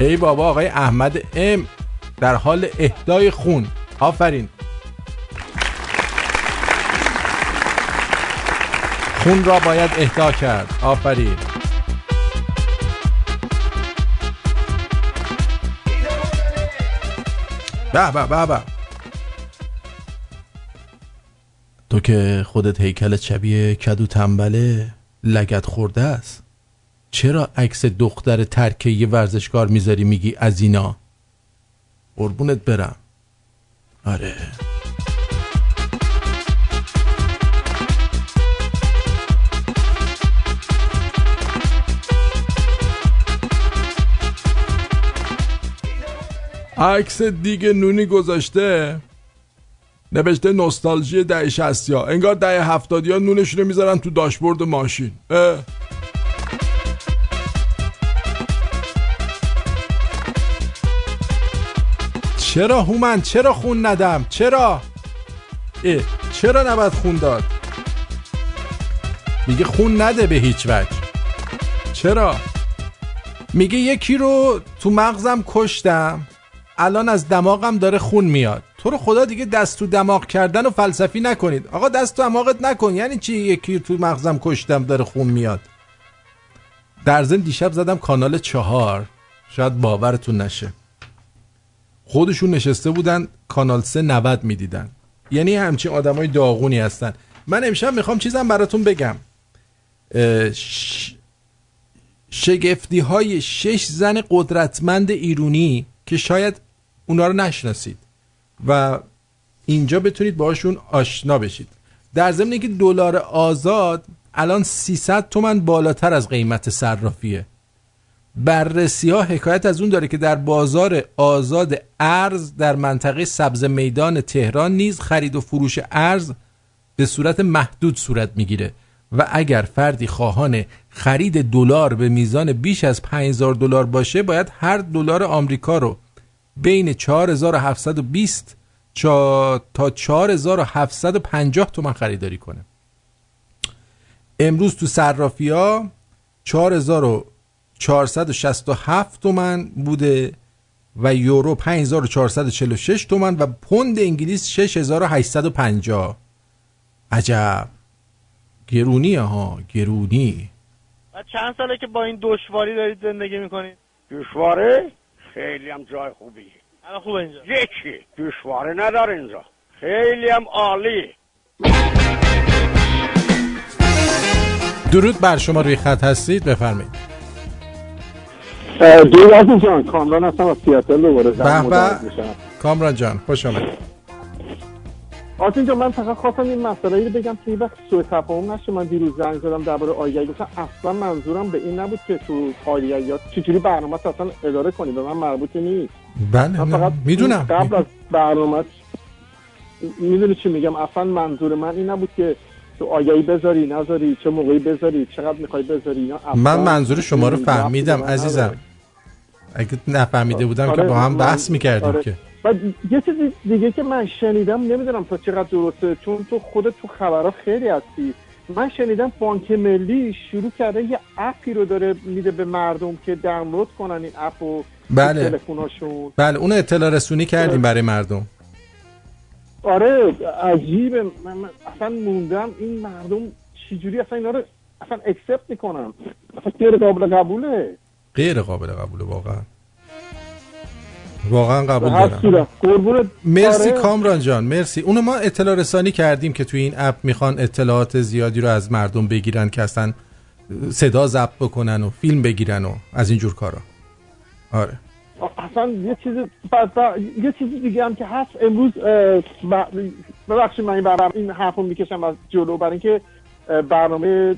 ای بابا آقای احمد ام در حال اهدای خون. آفرین. خون را باید اهدا کرد. آفرین. به به به به. تو که خودت هیکلت شبیه کدو تنبله لگت خورده است. چرا عکس دختر ترکه یه ورزشکار می‌ذاری میگی از اینا؟ قربونت برم. آره. عکس دیگه نونی گذاشته؟ نوشته نوستالژی ده شستی ها انگار ده هفتادی ها نونشونه می‌ذارن تو داشبورد ماشین. اه. چرا هومن؟ چرا خون ندم؟ چرا؟ اه چرا نباید خون داد؟ میگه خون نده به هیچ وجه. چرا؟ میگه یکی رو تو مغزم کشتم الان از دماغم داره خون میاد. تو رو خدا دیگه دست تو دماغ کردن و فلسفی نکنید. آقا دست تو دماغت نکن. یعنی چی یکی تو مغزم کشتم داره خون میاد؟ در ضمن دیشب زدم کانال چهار. شاید باورتون نشه. خودشون نشسته بودن کانال سه 90 می‌دیدن. یعنی همچین آدمای داغونی هستن. من امشب می‌خوام چیزم براتون بگم. ش... شگفتی های شش زن قدرتمند ایرونی که شاید اونا رو نشناسید. و اینجا بتونید باشون آشنا بشید. در ضمن اینکه دلار آزاد الان 300 تومن بالاتر از قیمت صرافیه. بررسی ها حکایت از اون داره که در بازار آزاد ارز در منطقه سبز میدان تهران نیز خرید و فروش ارز به صورت محدود صورت می‌گیره و اگر فردی خواهان خرید دلار به میزان بیش از 5000 دلار باشه باید هر دلار آمریکا رو بین 4720 چا- تا 4750 تومن خریداری کنه. امروز تو صرافی ها 4467 تومن بوده و یورو 5446 تومن و پوند انگلیس 6850 عجب. گرونیه ها گرونی. و چند ساله که با این دشواری دارید زندگی می‌کنید؟ دشواره؟ خیلی هم جای خوبی الان خوبه اینجا؟ یکی دشواره نداره اینجا. خیلی هم عالی. درود بر شما روی خط هستید بفرمایید. درود عزیز جان کامران هستم از سیاتل دوباره به به. کامران جان خوش آمدید. آرتین جان من فقط خواستم این مسئله رو بگم. که یه وقت سوء تفاهم نشه من دیروز زنگ زدم درباره آگهی گفتم اصلا منظورم به این نبود که تو آگهیات چجوری برنامه اصلا اداره کنی. به من مربوط نیست. بله من فقط می‌دونم. قبل از برنامه می‌دونی چی میگم؟ اصلا منظور من این نبود که تو آگهی بذاری نذاری چه موقعی بذاری چقدر می‌خوای بذاری اینا اصلا من منظور شما رو فهمیدم عزیزم. اگه نفهمیده بودم که آره، با هم بحث می‌کردیم آره. که. و یه چیزی دیگه که من شنیدم نمی‌دونم تا چقدر درسته چون تو خودت تو خبرها خیلی هستی. من شنیدم بانک ملی شروع کرده یه اپی رو داره میده به مردم که دانلود کنن این اپ رو بله. بله اون اطلاع رسونی کردیم برای مردم. آره عجیبه. من, من اصلا موندم این مردم چجوری اصلا اینا رو اصلا اکسپت می‌کنم اصلا غیر قابل قبوله. غیر قابل قبوله واقعا. واقعا قبول دارم. مرسی آره. کامران جان مرسی. اونو ما اطلاع رسانی کردیم که توی این اپ می‌خوان اطلاعات زیادی رو از مردم بگیرن که اصلا صدا ضبط بکنن و فیلم بگیرن و از اینجور کارا. آره. اصلا یه چیز یه چیز دیگه هم که هست. امروز ببخشید من این برنامه این حرفو می‌کشم از جلو. برای اینکه برنامه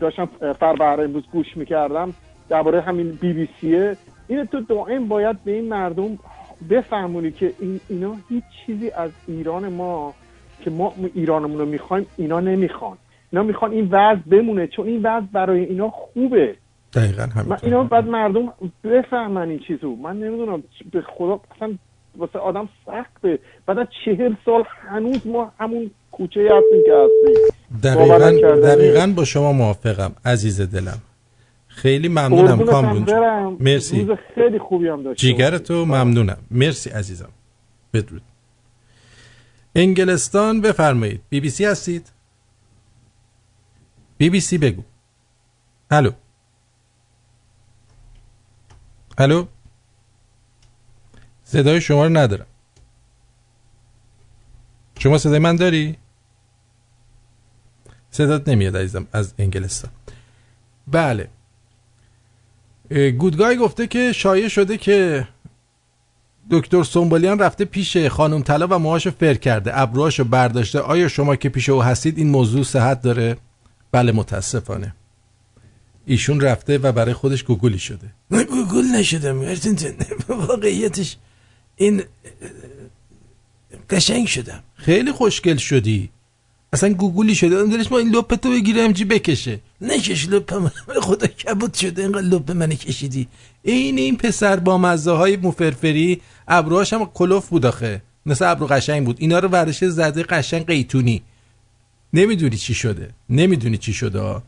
داشتم فر امروز گوش می‌کردم. درباره همین بی بی سیه این تو دائم باید به این مردم بفهمونی که این اینا هیچ چیزی از ایران ما که ما ایرانمون رو می‌خوایم اینا نمی‌خوان. اینا می‌خوان این وضع بمونه چون این وضع برای اینا خوبه. دقیقا همین من اینا بعد مردم بفهمن این چیزو. من نمی‌دونم به خدا اصلا واسه آدم سخته بعد از چهل سال هنوز ما همون کوچه هستیم که هستیم. دقیقا. دقیقا با شما موافقم عزیز دلم. خیلی ممنونم کامرون جان. برم. مرسی. روز خیلی خوبی هم داشته جیگر تو ممنونم. مرسی عزیزم. بدرود. انگلستان بفرمایید. بی بی سی هستید؟ بی بی سی بگو. الو. الو. صدای شما رو ندارم. شما صدای من داری؟ صدات نمیاد عزیزم از انگلستان. بله. گودگای گفته که شایع شده که دکتر سنبالیان رفته پیش خانم طلا و موهاشو فر کرده. ابروهاشو برداشته. آیا شما که پیش او هستید این موضوع صحت داره؟ بله متاسفانه. ایشون رفته و برای خودش گوگلی شده. من گوگل نشدم. واقعیتش این قشنگ شدم. خیلی خوشگل شدی. اصلا گوگلی شده. آدم دلش ما این لپتو بگیره همچی بکشه. نکش لپم به خدا کبود شده. اینقدر لپ من کشیدی. این این پسر با مزه های موفرفری ابروهاش هم کلفت بود آخه. مثل ابرو قشنگ بود. اینا رو ورداشته زده قشنگ قیطونی. نمی‌دونی چی شده. نمی‌دونی چی شده.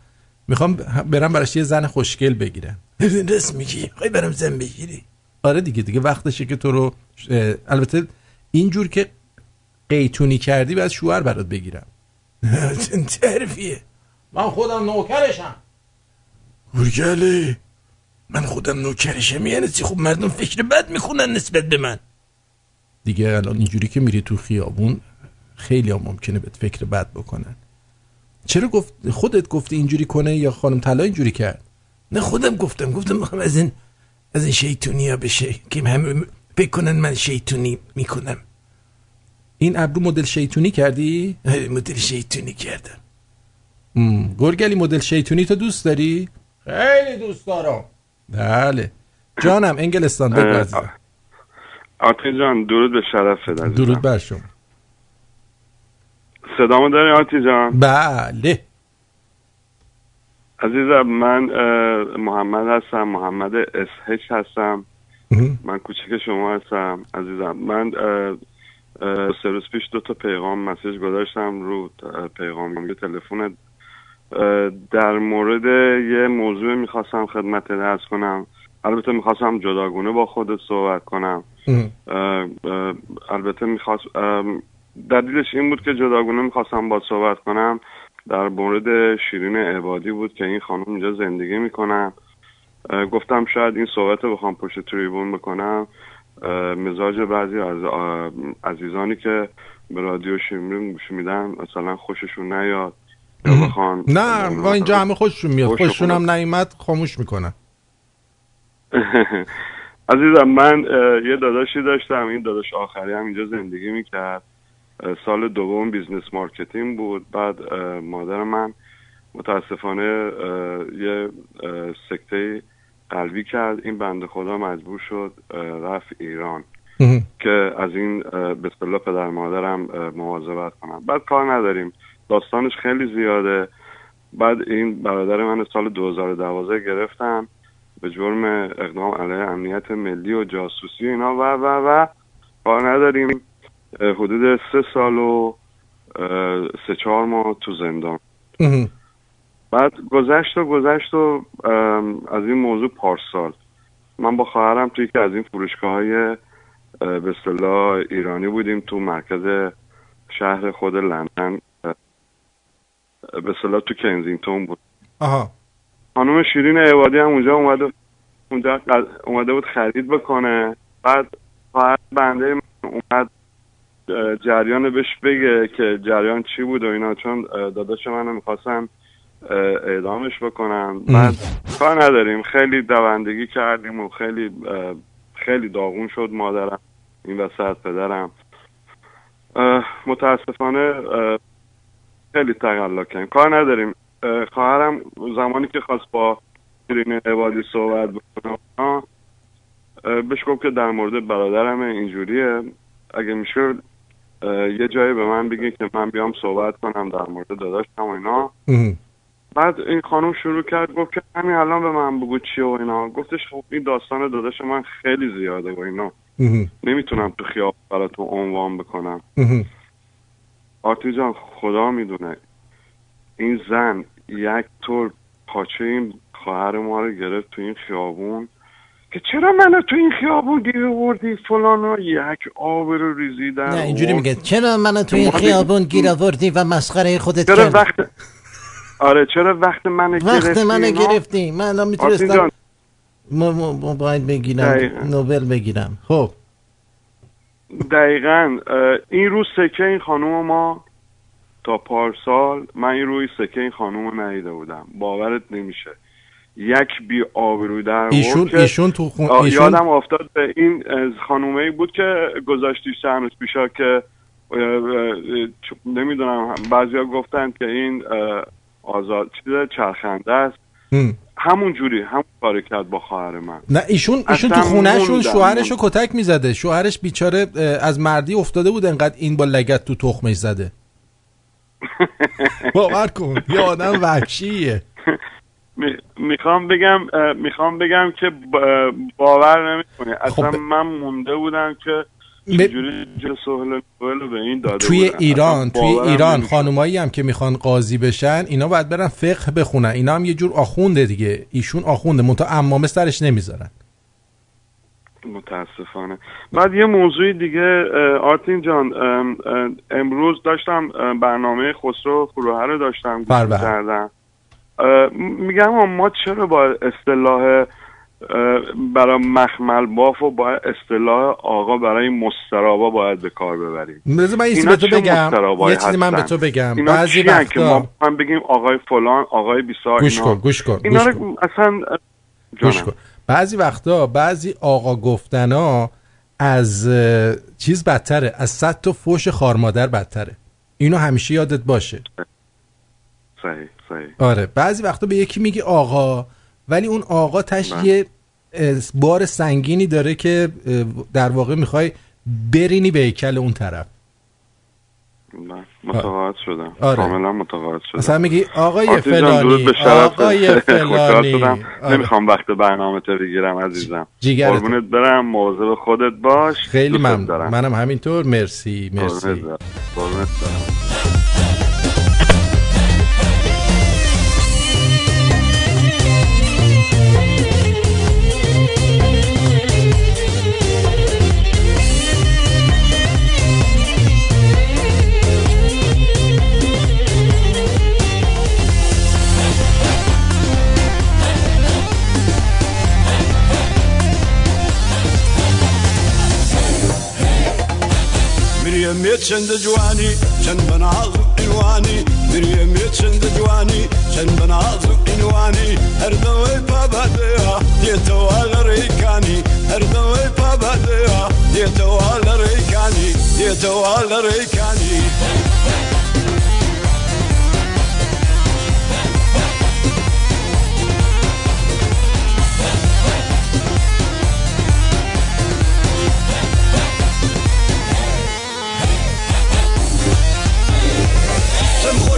می‌خوام برم براش یه زن خوشگل بگیرم. راست میگی. خواهی برم زن بگیری؟ آره دیگه دیگه وقتشه که تو رو البته اینجور که قیتونی کردی بعد شوهر برات بگیرم. ترفیه؟ من خودم نوکرشم. گرگله من خودم نوکرشم یعنی چی؟ خب مردم فکر بد می‌کنن نسبت به من. دیگه الان اینجوری که میری تو خیابون خیلی هم ممکنه بهت فکر بد بکنن. چرا گفت خودت گفتی اینجوری کنه یا خانم طلا اینجوری کرد؟ نه خودم گفتم گفتم می‌خوام از این از این شیطونی ها بشه که همه فکر کنن من شیطونی می‌کنم. این ابرو مدل شیطونی کردی؟ مدل شیطونی کردم. گرگلی مدل شیطونی تو دوست داری؟ خیلی دوست دارم. بله. جانم انگلستان بگو. آرتی جان درود به شرفت عزیزم درود بر شما. صدامو داری آرتی جان؟ بله. عزیزم من محمد هستم محمد اسهش هستم. من کوچیک شما هستم. عزیزم من سه روز پیش دو تا پیغام مسیج گذاشتم رو پیغام تلفنت اه، در مورد یه موضوع می‌خواستم خدمت عرض کنم. البته می‌خواستم جداگونه با خودت صحبت کنم. البته می‌خواست دلیلش این بود که جداگونه می‌خواستم با صحبت کنم. در مورد شیرین عبادی بود که این خانم اینجا زندگی می‌کنن اه، گفتم شاید این صحبت رو بخوام پشت تریبون بکنم. مزاج بعضی از عزیزانی که به رادیو شیرین گوش میدن مثلا خوششون نیاد. یا بخوان نه ما اینجا همه خوششون میاد. خوش خوششون. هم نیومد خاموش می‌کنن. عزیزم من یه داداشی داشتم. این داداش آخری هم اینجا زندگی می‌کرد. سال دوم business marketing بود. بعد مادر من متاسفانه یه سکته قلبی کرد. این بنده خدا مجبور شد رفت ایران. که از این به اصطلاح پدر مادرم مواظبت کنم. بعد کار نداریم. داستانش خیلی زیاده. بعد این برادر من سال 2012 گرفتن به جرم اقدام علیه امنیت ملی و جاسوسی اینا. و و و کار نداریم. حدود سه سال و سه چهار ماه تو زندان. بعد گذشت و گذشت و از این موضوع پارسال. من با خواهرم توی یکی از این فروشگاه های به اصطلاح ایرانی بودیم تو مرکز شهر خود لندن. به اصطلاح تو کنزینگتون بود. آها. خانم شیرین عبادی هم اونجا اومده اونجا اومده بود خرید بکنه. بعد خواهر بنده من اومد جریان بهش بگه که جریان چی بود و اینا. چون داداش منو می‌خواستن اعدامش بکنن. بعد کار نداریم. خیلی دوندگی کردیم و خیلی خیلی داغون شد مادرم این وسط پدرم. متاسفانه خیلی تقلا کردیم کار نداریم. اه، خواهرم زمانی که خواست با شیرین عبادی صحبت بکنه بهش گفت که در مورد برادرم اینجوریه. اگه میشه یه جایی به من بگی که من بیام صحبت کنم در مورد داداشم و اینا. بعد این خانم شروع کرد گفت که همین الان به من بگو چیه و اینا. گفتش خب این داستان داداش من خیلی زیاده و اینا. نمی‌تونم تو خیاب براتون عنوان بکنم. آرتی جان خدا می‌دونه این زن یک طور پاچه این خواهر ما رو گرفت تو این خیابون. که چرا منو تو این خیابون گیر آوردی فلان و یک آب رو ریزی در نه اینجوری. میگه. چرا منو تو این خیابون گیر آوردی و مسخره خودت چرا کردی؟ وقت آره چرا وقت منو وقت گرفتی اینا؟ گرفتی؟ من الان می‌تونستم موبایل بگیرم دقیقاً. نوبل بگیرم. خب. دقیقا این رو سکه این خانوم ما تا پارسال من این روی سکه این خانوم ندیده بودم. باورت نمیشه. یک بی آبرو در ایشون ایشون تو خون ایشون یادم افتاد به این خانومه ای بود که گذاشتی چند روز پیشا که نمی‌دونم بعضیا گفتن که این آزاد چیز چرخنده است هم. همون جوری همون کار کرد با خواهر من نه ایشون ایشون تو اصلا خونهشون. شوهرش رو کتک می‌زده شوهرش بیچاره از مردی افتاده بود انقدر این با لگت تو تخمش زده باور کن یه آدم وحشیه می- می‌خوام بگم می‌خوام بگم که با- باور نمی‌کنی اصلا خب. من مونده بودم که ب- توی. ایران توی ایران. خانمایی هم که می‌خوان قاضی بشن اینا باید برن فقه بخونن اینا هم یه جور آخونده دیگه ایشون آخونده منتها امامه سرش نمی‌ذارن متاسفانه بعد یه موضوع دیگه آرتین جان امروز داشتم برنامه خسرو فروهر رو داشتم گوش. کردم میگم ما چرا با اصطلاح برای مخمل باف و با اصطلاح آقا برای مسترابا باید به کار ببریم. بذار من به تو بگم. یه چیزی من به؟ تو بگم. اینا بعضی چیان که؟ وقتا ما هم بگیم آقای فلان آقای بیسار گوش کن گوش کن اینا گوش کن. اصلا گوش. کن. بعضی وقتا بعضی آقا گفتنا از چیز بدتره. از صد تا فوش خارمادر بدتره. اینو همیشه یادت باشه. صحیح صحیح. آره. بعضی وقتا به یکی میگی آقا ولی اون آقا تش. یه بار سنگینی داره که در واقع می‌خوای برینی به هیکل اون طرف متقاعد شدم آره. کاملا متقاعد شدم مثلا میگی آقای فلانی آقای فلانی. آره. نمی‌خوام وقت برنامه تو بگیرم عزیزم. قربونت برم مواظب خودت باش خیلی ممنون. منم همینطور مرسی مرسی قربونت برم. مريم چند جواني چند بناز انواني مريم چند جواني چند بناز انواني هر دوي پابديا يتوال ريكاني هر دوي پابديا يتوال ريكاني يتوال ريكاني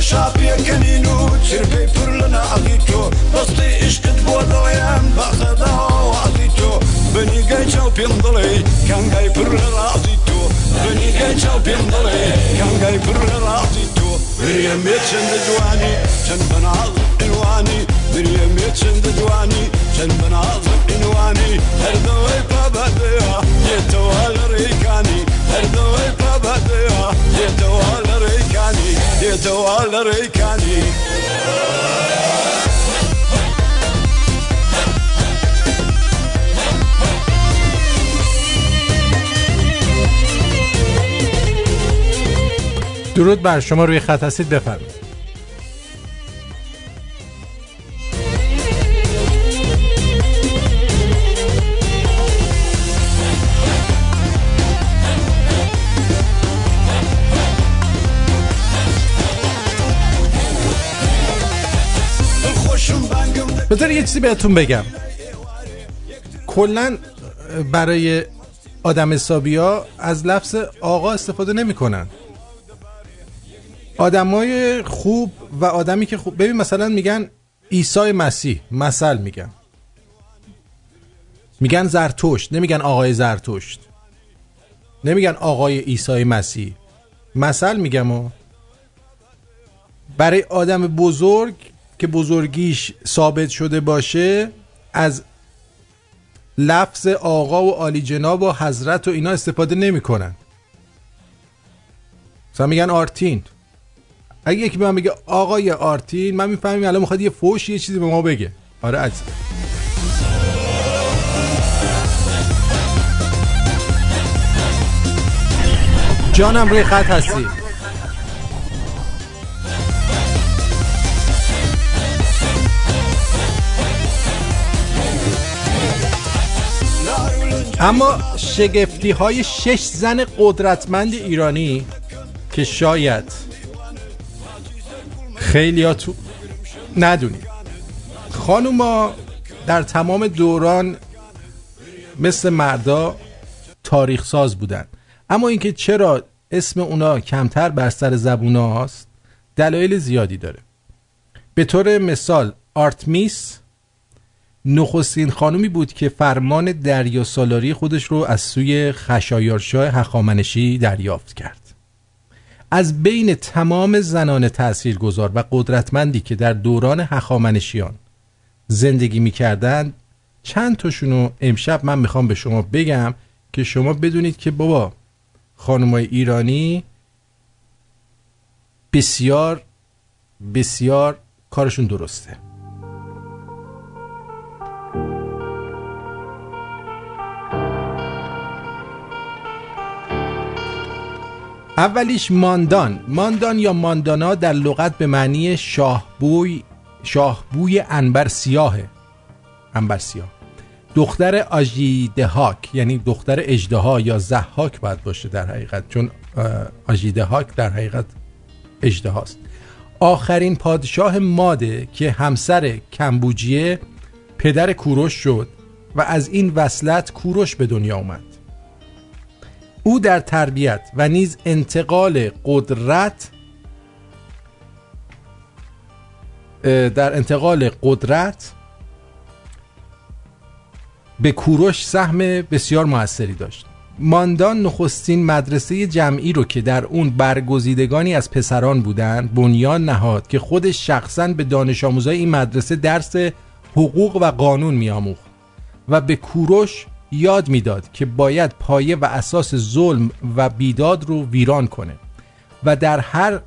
شاپیەکەنین و چرپەی پر لەنا ئەڵی تۆ. بەستی ئشکت بۆ دڵیان بەخەداوەڵی تۆ. بنیگەی چاو پێم دڵێ کەنگای پر لە ڕازی تۆ. بنیگەی چاو پێم دڵێ کەنگای پر لە ڕازی تۆ. بریەمێ چەندە جوانی چەند بەناڵ ئەوانی انواني مريم يتشند جواني شن بناظ انواني هردوي بابا ديا يتو هالريكاني هردوي بابا ديا يتو هالريكاني يتو هالريكاني درود بر شما روی خط هستید بفرمایید. بذار یه چیزی بهتون بگم. کلا برای آدم حسابی ها از لفظ آقا استفاده نمی‌کنن. آدمای خوب و آدمی که خوب ببین مثلا میگن عیسی مسیح مثل میگن. میگن زرتشت نمیگن آقای زرتشت. نمیگن آقای عیسی مسیح. مثل میگم و. برای آدم بزرگ که بزرگیش ثابت شده باشه از لفظ آقا و عالی جناب و حضرت و اینا استفاده نمی‌کنن. مثلا میگن آرتین. اگه یکی به من بگه آقای آرتین من می‌فهمیم الان می‌خواد یه فوش یه چیزی به ما بگه. آره عزیز جانم روی خط هستی. اما شگفتی های شش زن قدرتمند ایرانی که شاید خیلی تو ندونید خانوما در تمام دوران مثل مردا تاریخ ساز بودن. اما اینکه چرا اسم اونا کمتر بر سر زبون هاست دلایل زیادی داره. به طور مثال آرتمیس نخستین خانومی بود که فرمان دریا سالاری خودش رو از سوی خشایارشاه هخامنشی دریافت کرد. از بین تمام زنان تاثیرگذار و قدرتمندی که در دوران هخامنشیان زندگی می‌کردند چند تاشونو امشب من می‌خوام به شما بگم که شما بدونید که بابا خانمای ایرانی بسیار بسیار کارشون درسته. اولیش ماندان. ماندان یا ماندانا در لغت به معنی شاهبوی شاهبوی انبر سیاهه. انبر سیاه. دختر آژیدهاک یعنی دختر اجدها یا زحاک باید باشه در حقیقت چون آژیدهاک در حقیقت اجدهاست آخرین پادشاه ماده که همسر کمبوجیه پدر کوروش شد و از این وصلت کوروش به دنیا اومد. او در تربیت و نیز انتقال قدرت در انتقال قدرت به کوروش سهم بسیار موثری داشت. ماندان نخستین مدرسه جمعی رو که در اون برگزیدگانی از پسران بودند بنیان نهاد که خودش شخصا به دانش آموزای این مدرسه درس حقوق و قانون میآموخت و به کوروش یاد می‌داد که باید پایه و اساس ظلم و بیداد رو ویران کنه و در هر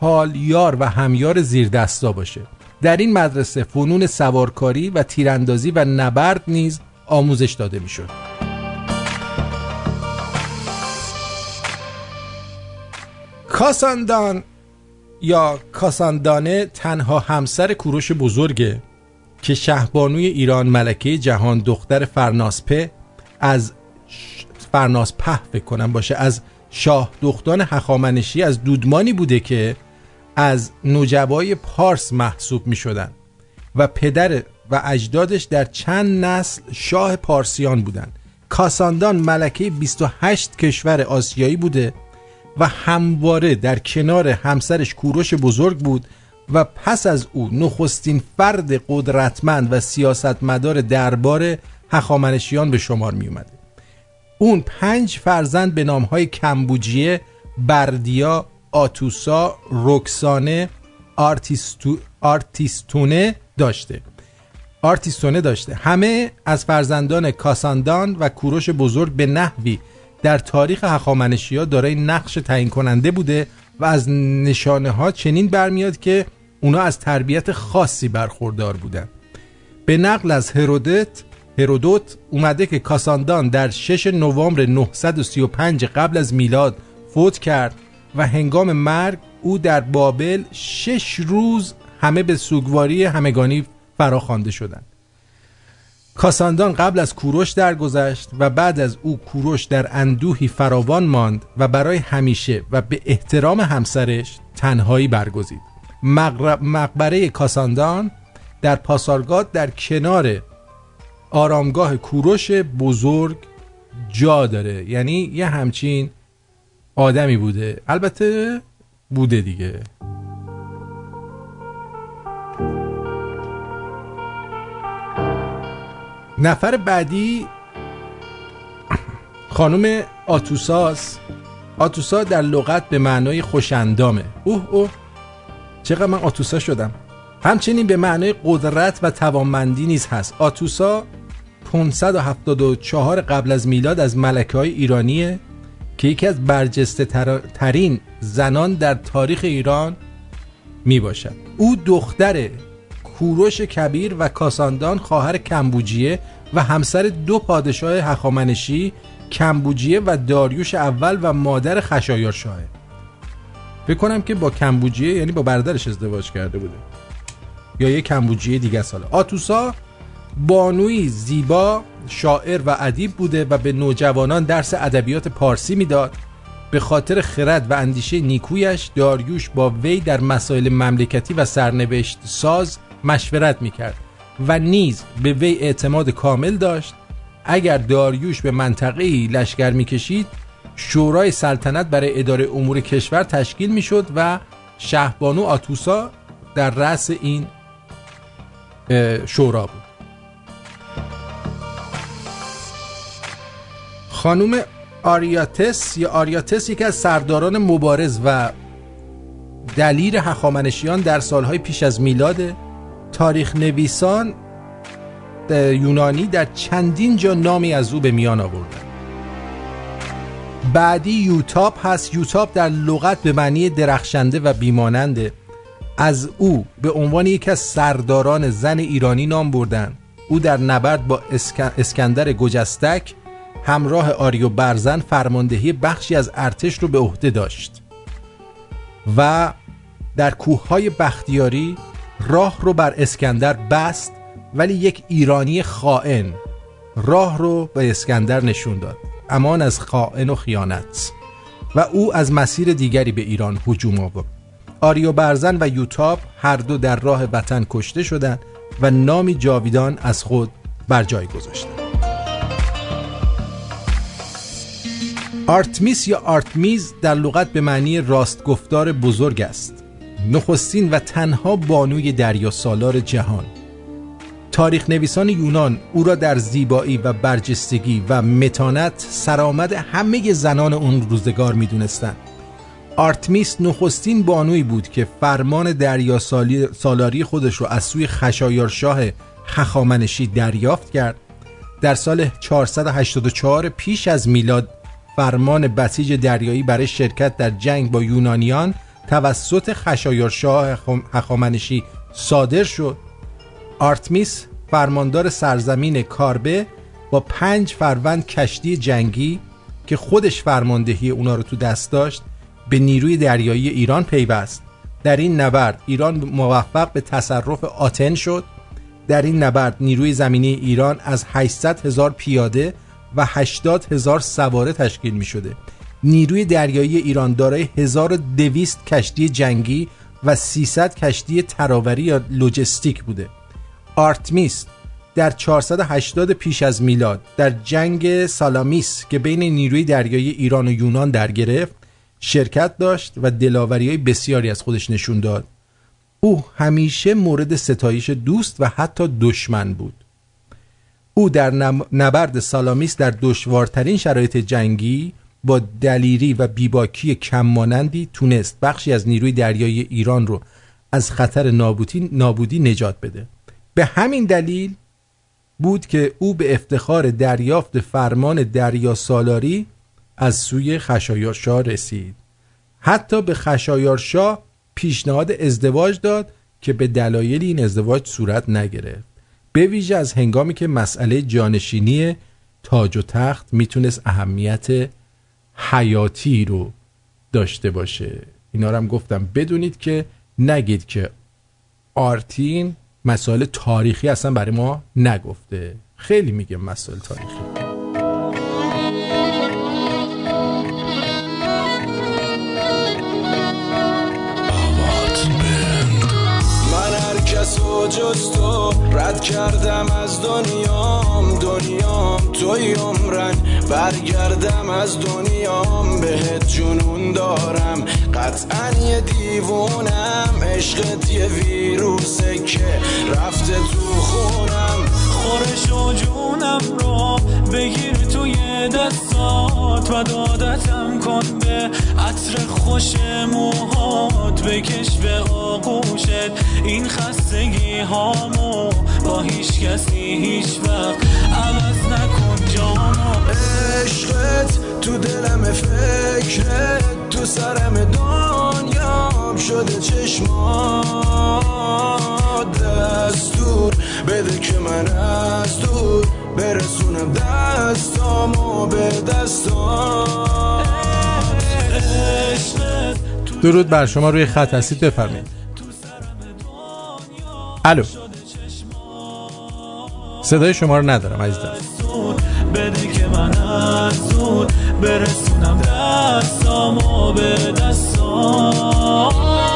حال یار و همیار زیر دستا باشه. در این مدرسه فنون سوارکاری و تیراندازی و نبرد نیز آموزش داده می‌شد. کاساندان یا کاساندانه تنها همسر کوروش بزرگه که شهبانوی ایران ملکه جهان دختر فرناسپه از ش- فرناسپه فکر کنم باشه از شاه دختان هخامنشی از دودمانی بوده که از نوجوای پارس محسوب می شدن و پدر و اجدادش در چند نسل شاه پارسیان بودن. کاساندان ملکه 28 کشور آسیایی بوده و همواره در کنار همسرش کوروش بزرگ بود و پس از او نخستین فرد قدرتمند و سیاستمدار دربار هخامنشیان به شمار می اومده اون پنج فرزند به نامهای کمبوجیه بردیا آتوسا رکسانه آرتیستو، آرتیستونه داشته. آرتیستونه داشته. همه از فرزندان کاساندان و کوروش بزرگ به نحوی در تاریخ هخامنشی دارای نقش تعیین کننده بوده و از نشانه ها چنین برمیاد که اونا از تربیت خاصی برخوردار بودن. به نقل از هرودت هرودوت اومده که کاساندان در 6 نوامبر 935 قبل از میلاد فوت کرد و هنگام مرگ او در بابل شش روز همه به سوگواری همگانی فراخوانده شدند. کاساندان قبل از کوروش درگذشت و بعد از او کوروش در اندوهی فراوان ماند و برای همیشه و به احترام همسرش تنهایی برگزید. مقبره کاساندان در پاسارگاد در کنار آرامگاه کوروش بزرگ جا داره. یعنی یه همچین آدمی بوده. البته بوده دیگه. نفر بعدی خانم آتوساس. آتوسا در لغت به معنای خوشندامه اوه اوه. چقدر من آتوسا شدم. همچنین به معنای قدرت و توانمندی نیز هست. آتوسا 574 قبل از میلاد از ملکه های ایرانیه که یکی از برجسته تر- ترین زنان در تاریخ ایران می باشد او دختر کوروش کبیر و کاساندان خواهر کمبوجیه و همسر دو پادشاه هخامنشی کمبوجیه و داریوش اول و مادر خشایارشاهه فکر کنم که با کمبوجیه یعنی با برادرش ازدواج کرده بوده. یا یه کمبوجیه دیگه ساله آتوسا بانوی زیبا شاعر و ادیب بوده و به نوجوانان درس ادبیات پارسی می‌داد. به خاطر خرد و اندیشه نیکویش داریوش با وی در مسائل مملکتی و سرنوشت ساز مشورت می‌کرد و نیز به وی اعتماد کامل داشت. اگر داریوش به منطقه لشکر می‌کشید شورای سلطنت برای اداره امور کشور تشکیل می‌شد و شهبانو آتوسا در رأس این شورا بود. خانوم آریاتس یا آریاتس یکی از سرداران مبارز و دلیر هخامنشیان در سالهای پیش از میلاد تاریخ نویسان یونانی در چندین جا نامی از او به میان آوردن بعدی یوتاپ هست. یوتاپ در لغت به معنی درخشنده و بیماننده از او به عنوان یکی از سرداران زن ایرانی نام بردن. او در نبرد با اسک- اسکندر گجستک همراه آریو برزن فرماندهی بخشی از ارتش رو به عهده داشت و در کوههای بختیاری راه رو بر اسکندر بست ولی یک ایرانی خائن راه رو به اسکندر نشون داد امان از خائن و خیانت و او از مسیر دیگری به ایران هجوم آورد. آریو برزن و یوتاپ هر دو در راه وطن کشته شدند و نامی جاویدان از خود بر جای گذاشتند. آرتمیس یا آرتمیز در لغت به معنی راستگفتار بزرگ است. نخستین و تنها بانوی دریا سالار جهان. تاریخ نویسان یونان او را در زیبایی و برجستگی و متانت سرآمد همه زنان اون روزگار می دونستن. آرتمیس نخستین بانوی بود که فرمان دریا سالاری خودش رو از سوی خشایارشاه هخامنشی دریافت کرد. در سال 484 پیش از میلاد فرمان بسیج دریایی برای شرکت در جنگ با یونانیان توسط خشایارشاه هخام- هخامنشی صادر شد. آرتمیس فرماندار سرزمین کاربه با پنج فروند کشتی جنگی که خودش فرماندهی اونا رو تو دست داشت به نیروی دریایی ایران پیوست. در این نبرد ایران موفق به تصرف آتن شد. در این نبرد نیروی زمینی ایران از 800 هزار پیاده و 80 هزار سواره تشکیل می شده نیروی دریایی ایران دارای 1200 کشتی جنگی و 300 کشتی تراوری یا لوجستیک بوده. آرتمیس در 480 پیش از میلاد در جنگ سالامیس که بین نیروی دریایی ایران و یونان در گرفت شرکت داشت و دلاوری های بسیاری از خودش نشون داد. او همیشه مورد ستایش دوست و حتی دشمن بود. او در نبرد سالامیس در دشوارترین شرایط جنگی با دلیری و بیباکی کممانندی تونست بخشی از نیروی دریایی ایران رو از خطر نابودی, نابودی نجات بده. به همین دلیل بود که او به افتخار دریافت فرمان دریا سالاری از سوی خشایارشاه رسید. حتی به خشایارشاه پیشنهاد ازدواج داد که به دلایل این ازدواج صورت نگرفت. به ویژه از هنگامی که مسئله جانشینی تاج و تخت می‌تونست اهمیت حیاتی رو داشته باشه. اینا رو هم گفتم. بدونید که نگید که آرتین مسائل تاریخی اصلا برای ما نگفته. خیلی میگه مسائل تاریخی. کس و جز تو رد کردم از دنیام دنیام. توی عمرن برگردم از دنیام. بهت جنون دارم قطعا یه دیوونم. عشقت یه ویروسه که رفته تو خونم خورش و جونم رو بگیر توی دستات و دادتم کن به عطر خوش موهات. بکش به آغوشت این خستگی هامو. با هیچ کسی هیچ وقت عوض نکن جامو عشقت تو دلم فکرت تو سرم دنیام شده چشمات. دستور بده که من از دور برسونم دستامو به دستام درود بر شما روی خط هستید بفرمایید. الو. صدای شما رو ندارم عزیزم. بده که من از دور برسونم دستامو به دستام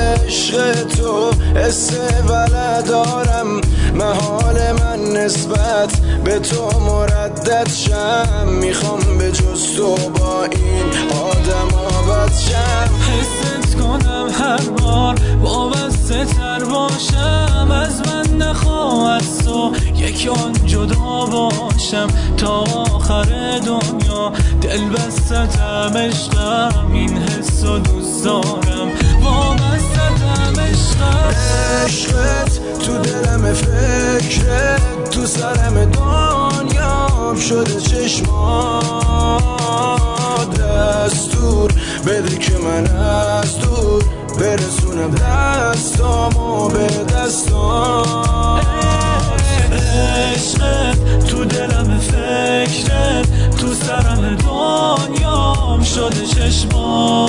عشق تو حس ولدارم محال من نسبت به تو مردد شم. می‌خوام به جز تو با این آدم آبد شم. حست کنم هر بار وابسته تر باشم. از من نخواه از تو یک آن جدا باشم تا آخر دنیا. دل بستتم عشقم این حس و دوست دارم. وابستتم عشقم. عشقت تو دلم فکرت تو سرم دنیام شده چشمات. دستور بده که من از دور برسونم دستامو به دستام عشقت تو دلم فکرت تو سرم دنیام شده چشما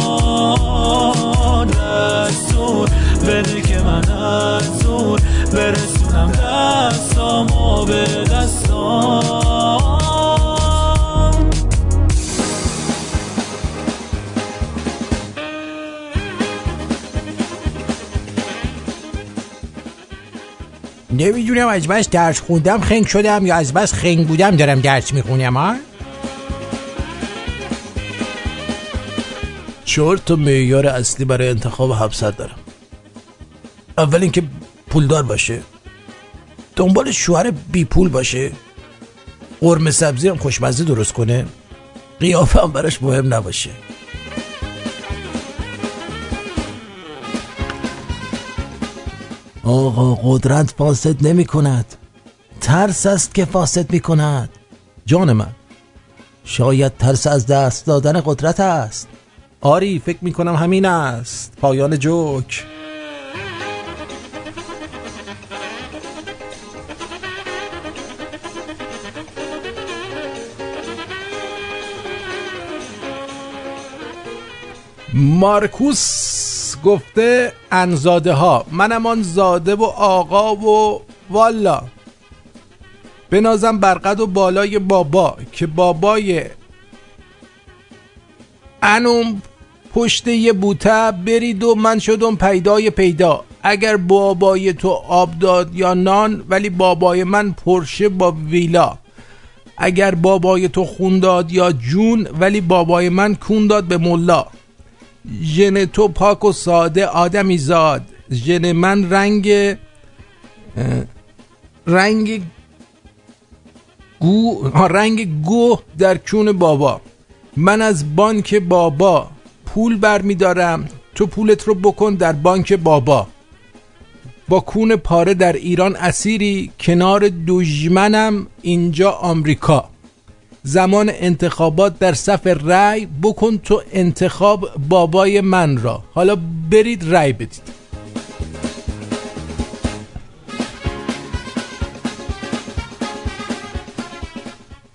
دستور بده که من از دور برسونم دستامو به دستام نمی‌دونم از بس درس خوندم خنگ شدم یا از بس خنگ بودم دارم درس می‌خونم ها چهار تا معیار اصلی برای انتخاب همسر دارم. اول اینکه پولدار باشه. دنبال شوهر بی پول باشه. قرمه سبزی هم خوشمزه درست کنه. قیافه هم براش مهم نباشه. آقا قدرت فاسد نمی کند. ترس است که فاسد می کند. جان من شاید ترس از دست دادن قدرت است. آری فکر می کنم همین است. پایان جوک. مارکوس گفته انزاده ها منم آن زاده و آقا و والا. بنازم برقد و بالای بابا که بابای انوم پشت یه بوته برید و من شدم پیدای پیدا. اگر بابای تو آب داد یا نان ولی بابای من پرشه با ویلا. اگر بابای تو خون داد یا جون ولی بابای من کون داد به ملا. ژن تو پاک و ساده آدمی زاد. ژن من رنگ رنگ گو رنگ گو در کون بابا. من از بانک بابا پول برمیدارم. تو پولت رو بکن در بانک بابا. با کون پاره در ایران اسیری کنار دژمنم اینجا آمریکا. زمان انتخابات در صف رأی بکن تو انتخاب بابای من را. حالا برید رأی بدید.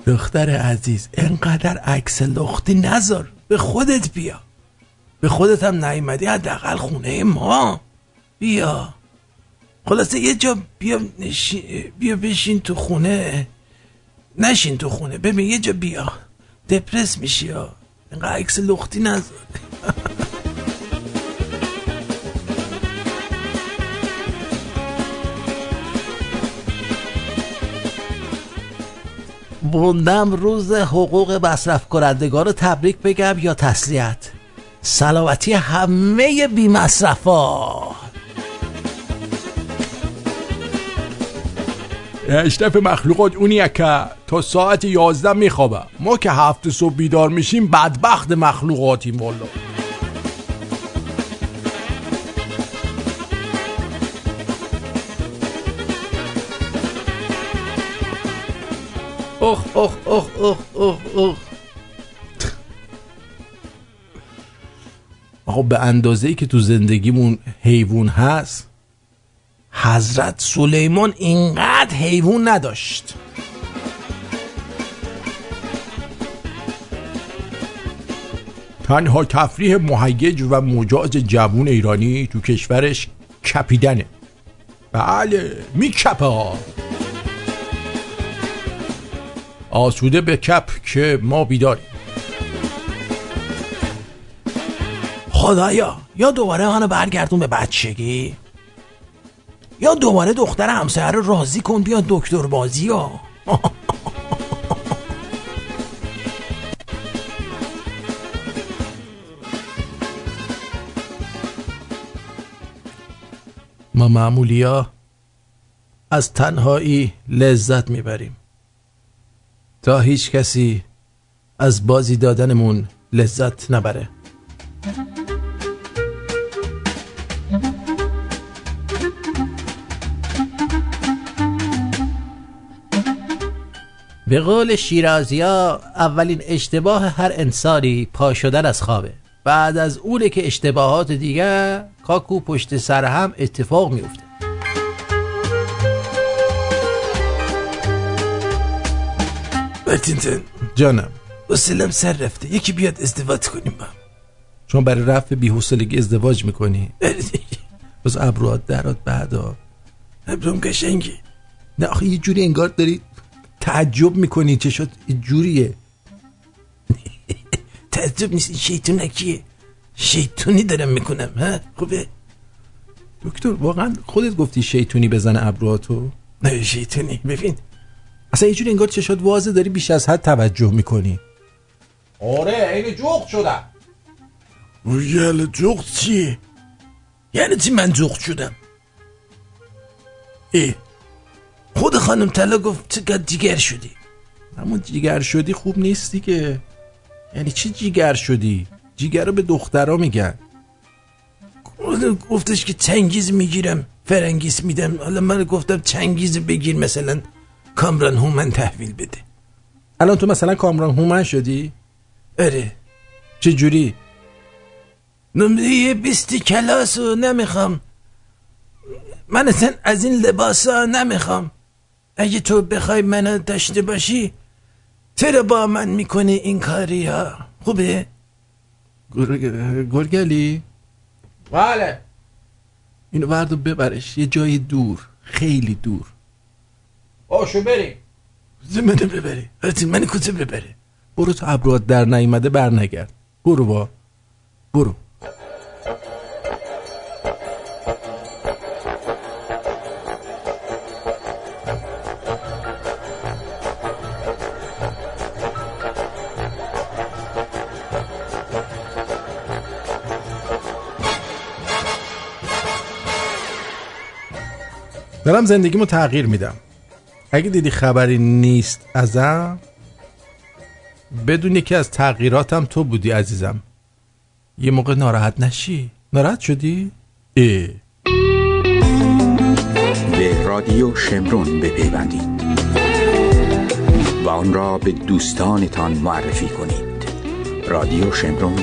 دختر عزیز انقدر عکس لختی نذار. به خودت بیا. به خودت هم نیومدی حداقل خونه ما. بیا. خلاصه یه جا بیا نشین بیا بشین تو خونه. نشین تو خونه. ببین یه جا بیا. دپرس میشی ها اینقدر عکس لختی نذار. موندم روز حقوق مصرف کنندگان رو تبریک بگم یا تسلیت. سلامتی همه بی مصرفا. اشرف مخلوقات اونیه که تا ساعت یازده میخوابه. ما که هفت صبح بیدار میشیم بدبخت مخلوقاتیم والا اخ اخ اخ اخ اخ اخ آقا به اندازه که تو زندگیمون حیوان هست حضرت سلیمان اینقدر حیوان نداشت. تنها تفریح مهیج و مجاز جوون ایرانی تو کشورش کپیدنه. بله میکپه. ها آسوده به کپ که ما بیداریم. خدایا یا دوباره منو برگردون به بچگی؟ یا دوباره دختر همسایه رو راضی کن بیا دکتر بازی ها. ما معمولی ها از تنهایی لذت می‌بریم. تا هیچ کسی از بازی دادنمون لذت نبره. به قول شیرازی ها اولین اشتباه هر انسانی پا شدن از خوابه. بعد از اونه که اشتباهات دیگه کاکو پشت سر هم اتفاق میفته برتینتن جانم. وسیلم سر رفته. یکی بیاد ازدواج کنیم با. شما برای رفع بی‌حوصلگی ازدواج می‌کنی. بس ابروات درات بعدا. ابروم قشنگی نه آخه یه جوری انگار داری تعجب می‌کنی چشات یه جوریه. تعجب نیست شیطون کیه شیطونی دارم می‌کنم ها؟ خوبه؟ دکتر واقعا خودت گفتی شیطونی بزنه ابروهاتو نه شیطونی. ببین اصلا یه جوری انگار چشات وازه داری بیش از حد توجه می‌کنی. آره این جوق شدم. یاله جغد چیه؟ یعنی چی من جغد شدم؟ ای خود خانم طلا گفت چقدر جیگر شدی؟ همون جیگر شدی خوب نیستی که یعنی چی جیگر شدی؟ جیگر رو به دخترها میگن. گفتش که چنگیز می‌گیرم فرنگیز میدم. حالا من گفتم چنگیز بگیر مثلا کامران هومن تحویل بده. الان تو مثلا کامران هومن شدی؟ اره. چه جوری؟ نمره بیستی کلاس رو نمی‌خوام. من اصلا از این لباس ها نمی‌خوام. اگه تو بخوای منو داشته باشی چرا با من می‌کنی این کاری ها؟ خوبه؟ گرگلی؟ بله. اینو بردو ببرش. یه جای دور خیلی دور. آشو بریم. منو ببری. من کجا ببره برو تو ابروات در نیومده بر نگرد برو با. برو. دارم زندگیمو تغییر میدم. اگه دیدی خبری نیست ازم بدون یکی از تغییراتم تو بودی عزیزم. یه موقع ناراحت نشی؟ ناراحت شدی؟ ای. به رادیو شمرون بپیوندید و آن را به دوستانتان معرفی کنید. رادیو شمرون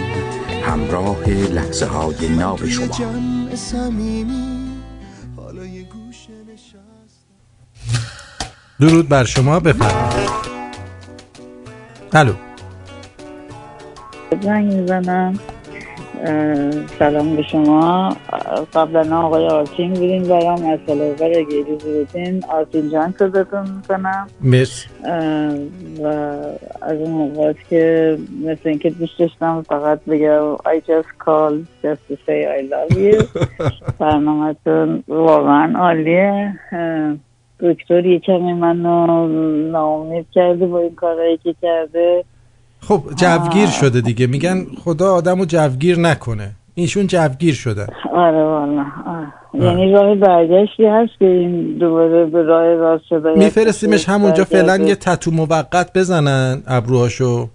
همراه لحظه های ناب شما. درود بر شما بفرمایید. الو. زنگ می‌زنم. سلام به شما. قبلا آقای آرتین بودین برام از سلاور اگه اجازه بدین آرتین جان صداتون می‌کنم؟ مرسی. و از اون موقعات که مثل اینکه دوست داشتم فقط بگم I just called just to say I love you. برنامهتون واقعا عالیه. دکتر یه کمی منو ناامید کرده با این کارهایی که کرده. خب جوگیر شده دیگه. میگن خدا آدمو جوگیر نکنه. اینشون جوگیر شده. آره والا. یعنی راه برگشتی هست که این دوباره به راه راست شده. میفرستیمش همونجا فعلا یه تتو موقت بزنن ابروهاشو.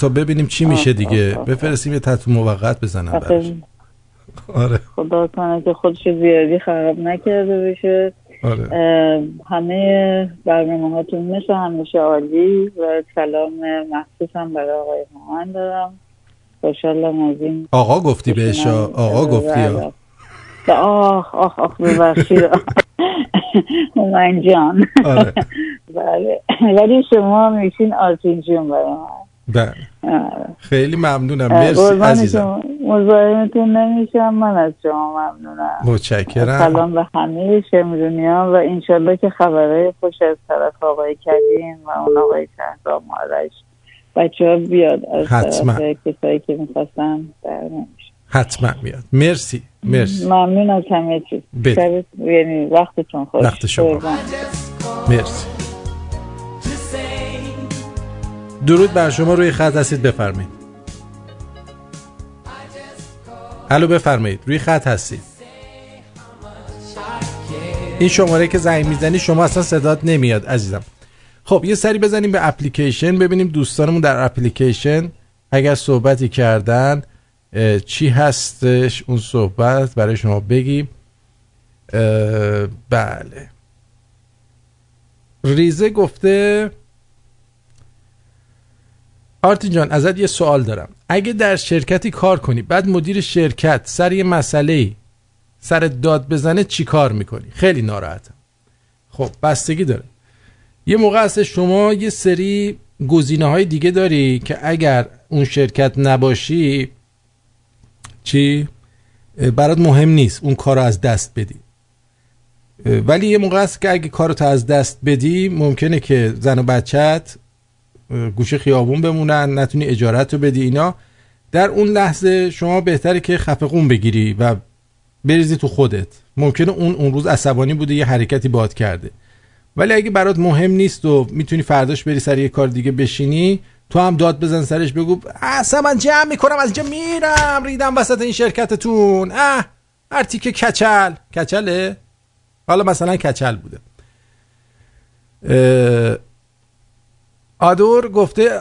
تا ببینیم چی میشه دیگه. بفرستیم یه تتو موقت بزنن براش. آره. خدا کنه که خودش زیادی خراب نکرده بشه. آره. همه برنامه هاتون مثل همیشه عالی و سلام مخصوص هم برای آقای مامان دارم. خوشحالم از این آقا گفتی بهش آقا گفتی آخ آخ آخ ببخشید. من جان. آره. بله. ولی شما میشین آرتین جون برای من. بله. خیلی ممنونم. مرسی عزیزم. مزاحمتون نمیشم. من از شما ممنونم. متشکرم. سلام به همه شمرونی ها و انشالله که خبرهای خوش از طرف آقای کریم و اون آقای شهرام آرش بچه ها بیاد. از حتما. طرف کسایی که می‌خواستن در نمیشه. حتما میاد. مرسی. مرسی. ممنون از همه چیز. یعنی وقتتون خوش. وقت شما. مرسی. درود بر شما روی خط هستید بفرمایید. الو بفرمایید. روی خط هستید. این شماره که زنگ می‌زنی شما اصلا صدات نمیاد عزیزم. خب یه سری بزنیم به اپلیکیشن ببینیم دوستانمون در اپلیکیشن اگر صحبتی کردن چی هستش اون صحبت برای شما بگیم. بله. ریزه گفته آرتین جان ازت یه سوال دارم. اگه در شرکتی کار کنی بعد مدیر شرکت سر یه مسئله سر داد بزنه چی کار می‌کنی؟ خیلی ناراحتم. خب بستگی داره. یه موقع هست شما یه سری گزینه های دیگه داری که اگر اون شرکت نباشی چی؟ برات مهم نیست اون کار از دست بدی. ولی یه موقع هست که اگه کارو از دست بدی ممکنه که زن و بچت گوشه خیابون بمونن نتونی اجارت رو بدی اینا. در اون لحظه شما بهتره که خفقون بگیری و بریزی تو خودت. ممکنه اون اون روز عصبانی بوده یه حرکتی باد کرده. ولی اگه برات مهم نیست و می‌تونی فرداش بری سر یه کار دیگه بشینی تو هم داد بزن سرش بگو اصلا من جمع می‌کنم از اینجا میرم ریدم وسط این شرکتتون. اه هر تیکه کچل. کچله؟ حالا مثلا کچل بوده. آدور گفته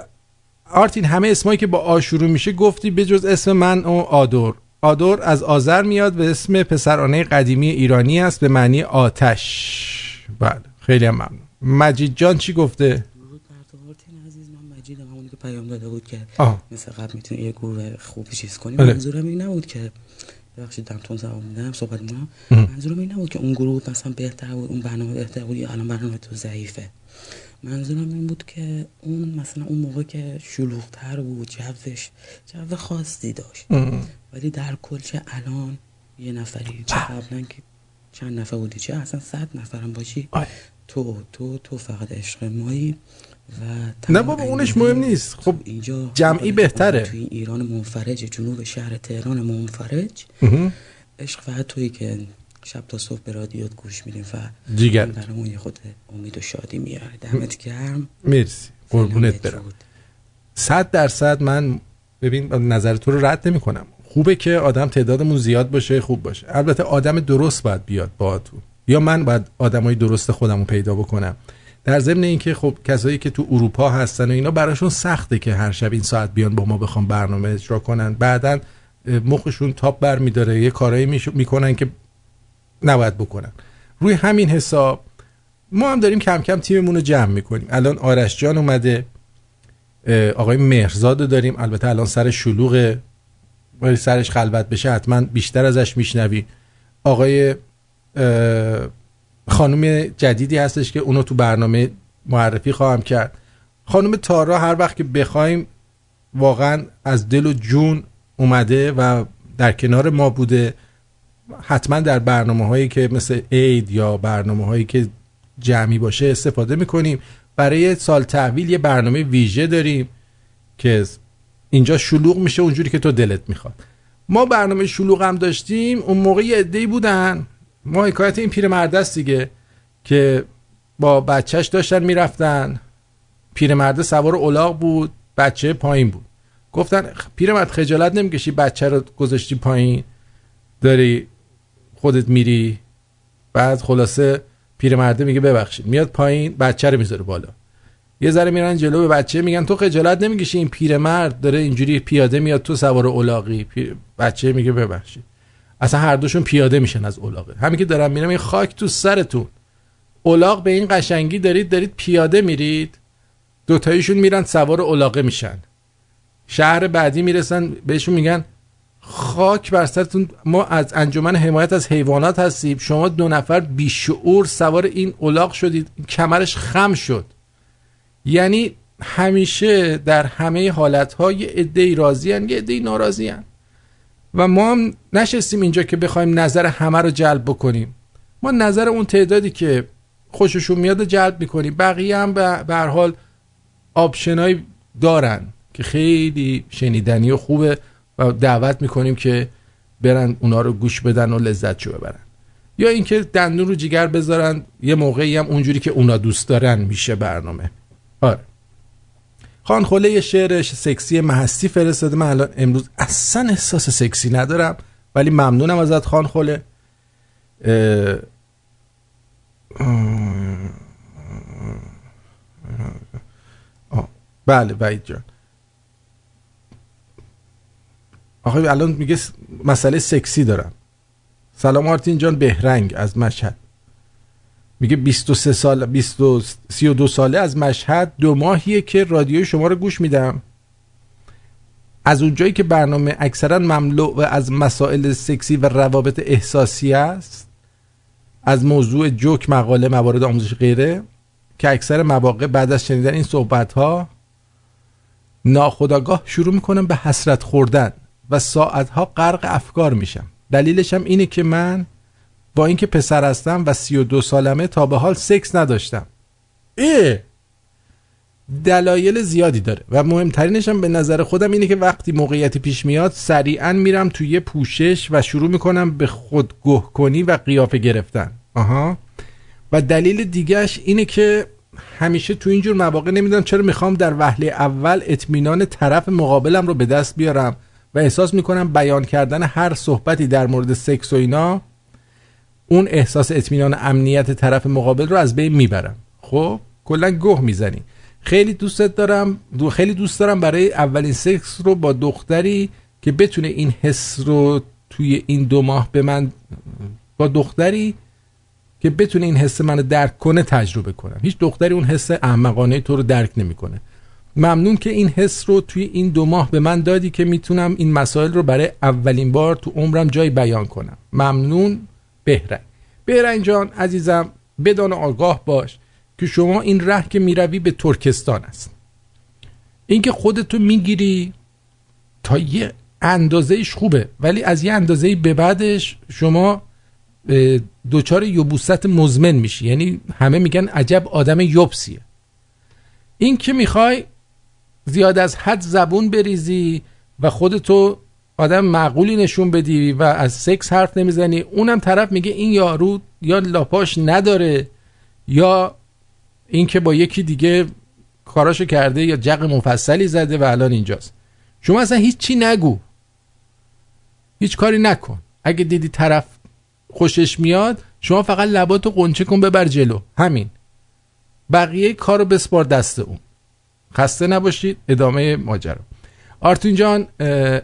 آرتین همه اسمایی که با آ شروع میشه گفتی بجز اسم من و آدور. آدور از آذر میاد و اسم پسرانه قدیمی ایرانی است به معنی آتش. بله خیلی هم ممنون. مجید جان چی گفته؟ پیام داده بود که آه. مثل قبل می‌تونی یه گروه خوب چیز کنی. بله. منظورم این نبود که ببخشید دمتون زبان میدم صحبت اه. منظورم این نبود که اون گروه مثلا بهتر بود اون برنامه بهتر بود یا الان برنامه تو ضعیفه. منظورم این بود که اون مثلا اون موقع که شلوغتر بود جوش جو خاصی داشت. اه. ولی در کل چه الان یه نفری چه؟ قبلا که چند نفر بودی چه؟ اصلا صد نفرم باشی. تو تو تو فقط عشق مایی و نه بابا اونش مهم نیست. خب اینجا جمعی بهتره. توی ایران منفرج جنوب شهر تهران منفرج. عشق فقط تویی که شب تا صبح به رادیوت گوش میدیم و. این برامون یه خود امید و شادی میاره دمت گرم. مرسی. قربونت برم. صد درصد من ببین نظر تو رو رد نمی کنم خوبه که آدم تعدادمون زیاد باشه خوب باشه. البته آدم درست باید بیاد با تو یا من باید آدمای درست خودمو پیدا بکنم. در ضمن اینکه خب کسایی که تو اروپا هستن و اینا براشون سخته که هر شب این ساعت بیان با ما بخوام برنامه اجرا کنن. بعدا مخشون تاپ بر میداره یه کارایی می‌کنن که نباید بکنن. روی همین حساب ما هم داریم کم کم تیممون رو جمع می‌کنیم. الان آرش جان اومده آقای مهرزاد داریم. البته الان سر شلوغه ولی سرش خلوت بشه حتما بیشتر ازش میشنوی. آقای خانم جدیدی هستش که اونو تو برنامه معرفی خواهم کرد. خانم تارا هر وقت که بخوایم واقعا از دل و جون اومده و در کنار ما بوده. حتما در برنامه هایی که مثل عید یا برنامه هایی که جمعی باشه استفاده می‌کنیم. برای سال تحویل یه برنامه ویژه داریم که اینجا شلوغ میشه اونجوری که تو دلت می‌خواد. ما برنامه شلوغ هم داشتیم اون موقع یه عده‌ای بودن. ما حکایت این پیرمرد است دیگه که با بچهش داشتن می‌رفتن. پیرمرد سوار الاغ بود بچه پایین بود. گفتن "خ- پیرمرد خجالت نمی‌کشی بچه رو گذاشتی پایین. داری خودت میری بعد خلاصه پیرمرده میگه ببخشید. میاد پایین بچه رو می‌ذاره بالا. یه ذره میرن جلو به بچه میگن تو خجالت نمی‌کشی این پیرمرد داره اینجوری پیاده میاد تو سوار الاغی پیر- بچه میگه ببخشید. اصلا هر دوشون پیاده میشن از الاغه همین که دارم میرم این خاک تو سرتون. الاغ به این قشنگی دارید دارید پیاده میرید. دوتاییشون میرن سوار الاغه میشن. شهر بعدی می‌رسن بهشون میگن خاک بر سرتون. ما از انجمن حمایت از حیوانات هستیم. شما دو نفر بیشعور سوار این الاغ شدید. کمرش خم شد. یعنی همیشه در همه حالتها یه عده‌ای راضی هن، یه ناراضی هن. و ما هم نشستیم اینجا که بخوایم نظر همه رو جلب بکنیم. ما نظر اون تعدادی که خوششون میاد جلب می‌کنیم. بقیه هم به هر حال آپشنایی دارن که خیلی شنیدنی و خوبه. دعوت می‌کنیم که برن اونا رو گوش بدن و لذت شو ببرن یا اینکه دندون رو جیگر بذارن یه موقعی هم اونجوری که اونا دوست دارن میشه برنامه آره خان خله یه شعر سکسی محستی فرستاده من الان امروز اصلا احساس سکسی ندارم ولی ممنونم ازت خان خله بله وحید جان آخه الان میگه مسئله سکسی دارم. سلام آرتین جان بهرنگ از مشهد. میگه 23 سال 20 و 32 ساله از مشهد دو ماهیه که رادیوی شما رو گوش میدم. از اونجایی که برنامه اکثرا مملو و از مسائل سکسی و روابط احساسی است از موضوع جوک مقاله موارد آموزش غیره که اکثر مواقع بعد از شنیدن این صحبت ها ناخداگاه شروع می‌کنم به حسرت خوردن. و ساعتها غرق افکار میشم. دلیلش هم اینه که من با اینکه پسر هستم و 32 سالمه تا به حال سکس نداشتم. اه دلایل زیادی داره و مهمترینش هم به نظر خودم اینه که وقتی موقعیتی پیش میاد سریعا میرم توی پوشش و شروع می‌کنم به خود گه کنی و قیافه گرفتن. آها. و دلیل دیگهش اینه که همیشه تو اینجور مواقع نمی‌دونم چرا می‌خوام در وهله اول اطمینان طرف مقابلم رو به دست بیارم. و احساس می‌کنم بیان کردن هر صحبتی در مورد سکس و اینا اون احساس اطمینان امنیت طرف مقابل رو از بین می‌برم. خب؟ کلا گوه می‌زنی. خیلی دوستت دارم دو خیلی دوست دارم برای اولین سکس رو با دختری که بتونه این حس رو توی این دو ماه به من با دختری که بتونه این حس منو درک کنه تجربه کنم. هیچ دختری اون حس احمقانه تو رو درک نمی‌کنه. ممنون که این حس رو توی این دو ماه به من دادی که می‌تونم این مسائل رو برای اولین بار تو عمرم جای بیان کنم. ممنون بهرنگ. بهرنگ جان عزیزم بدان آگاه باش که شما این ره که می‌روی به ترکستان است. اینکه خودتو می‌گیری تا یه اندازهش خوبه ولی از یه اندازه به بعدش شما دوچار یوبوست مزمن میشی. یعنی همه میگن عجب آدم یوبسیه. این که می‌خوای زیاد از حد زبون بریزی و خودتو آدم معقولی نشون بدی و از سکس حرف نمی‌زنی. اونم طرف میگه این یارو یا لاپاش نداره یا اینکه با یکی دیگه کاراشو کرده یا جق مفصلی زده و الان اینجاست. شما اصلا هیچی نگو. هیچ کاری نکن. اگه دیدی طرف خوشش میاد شما فقط لباتو قنچه کن ببر جلو. همین. بقیه کارو بسپار دست اون. خسته نباشید. ادامه ماجرا. آرتون جان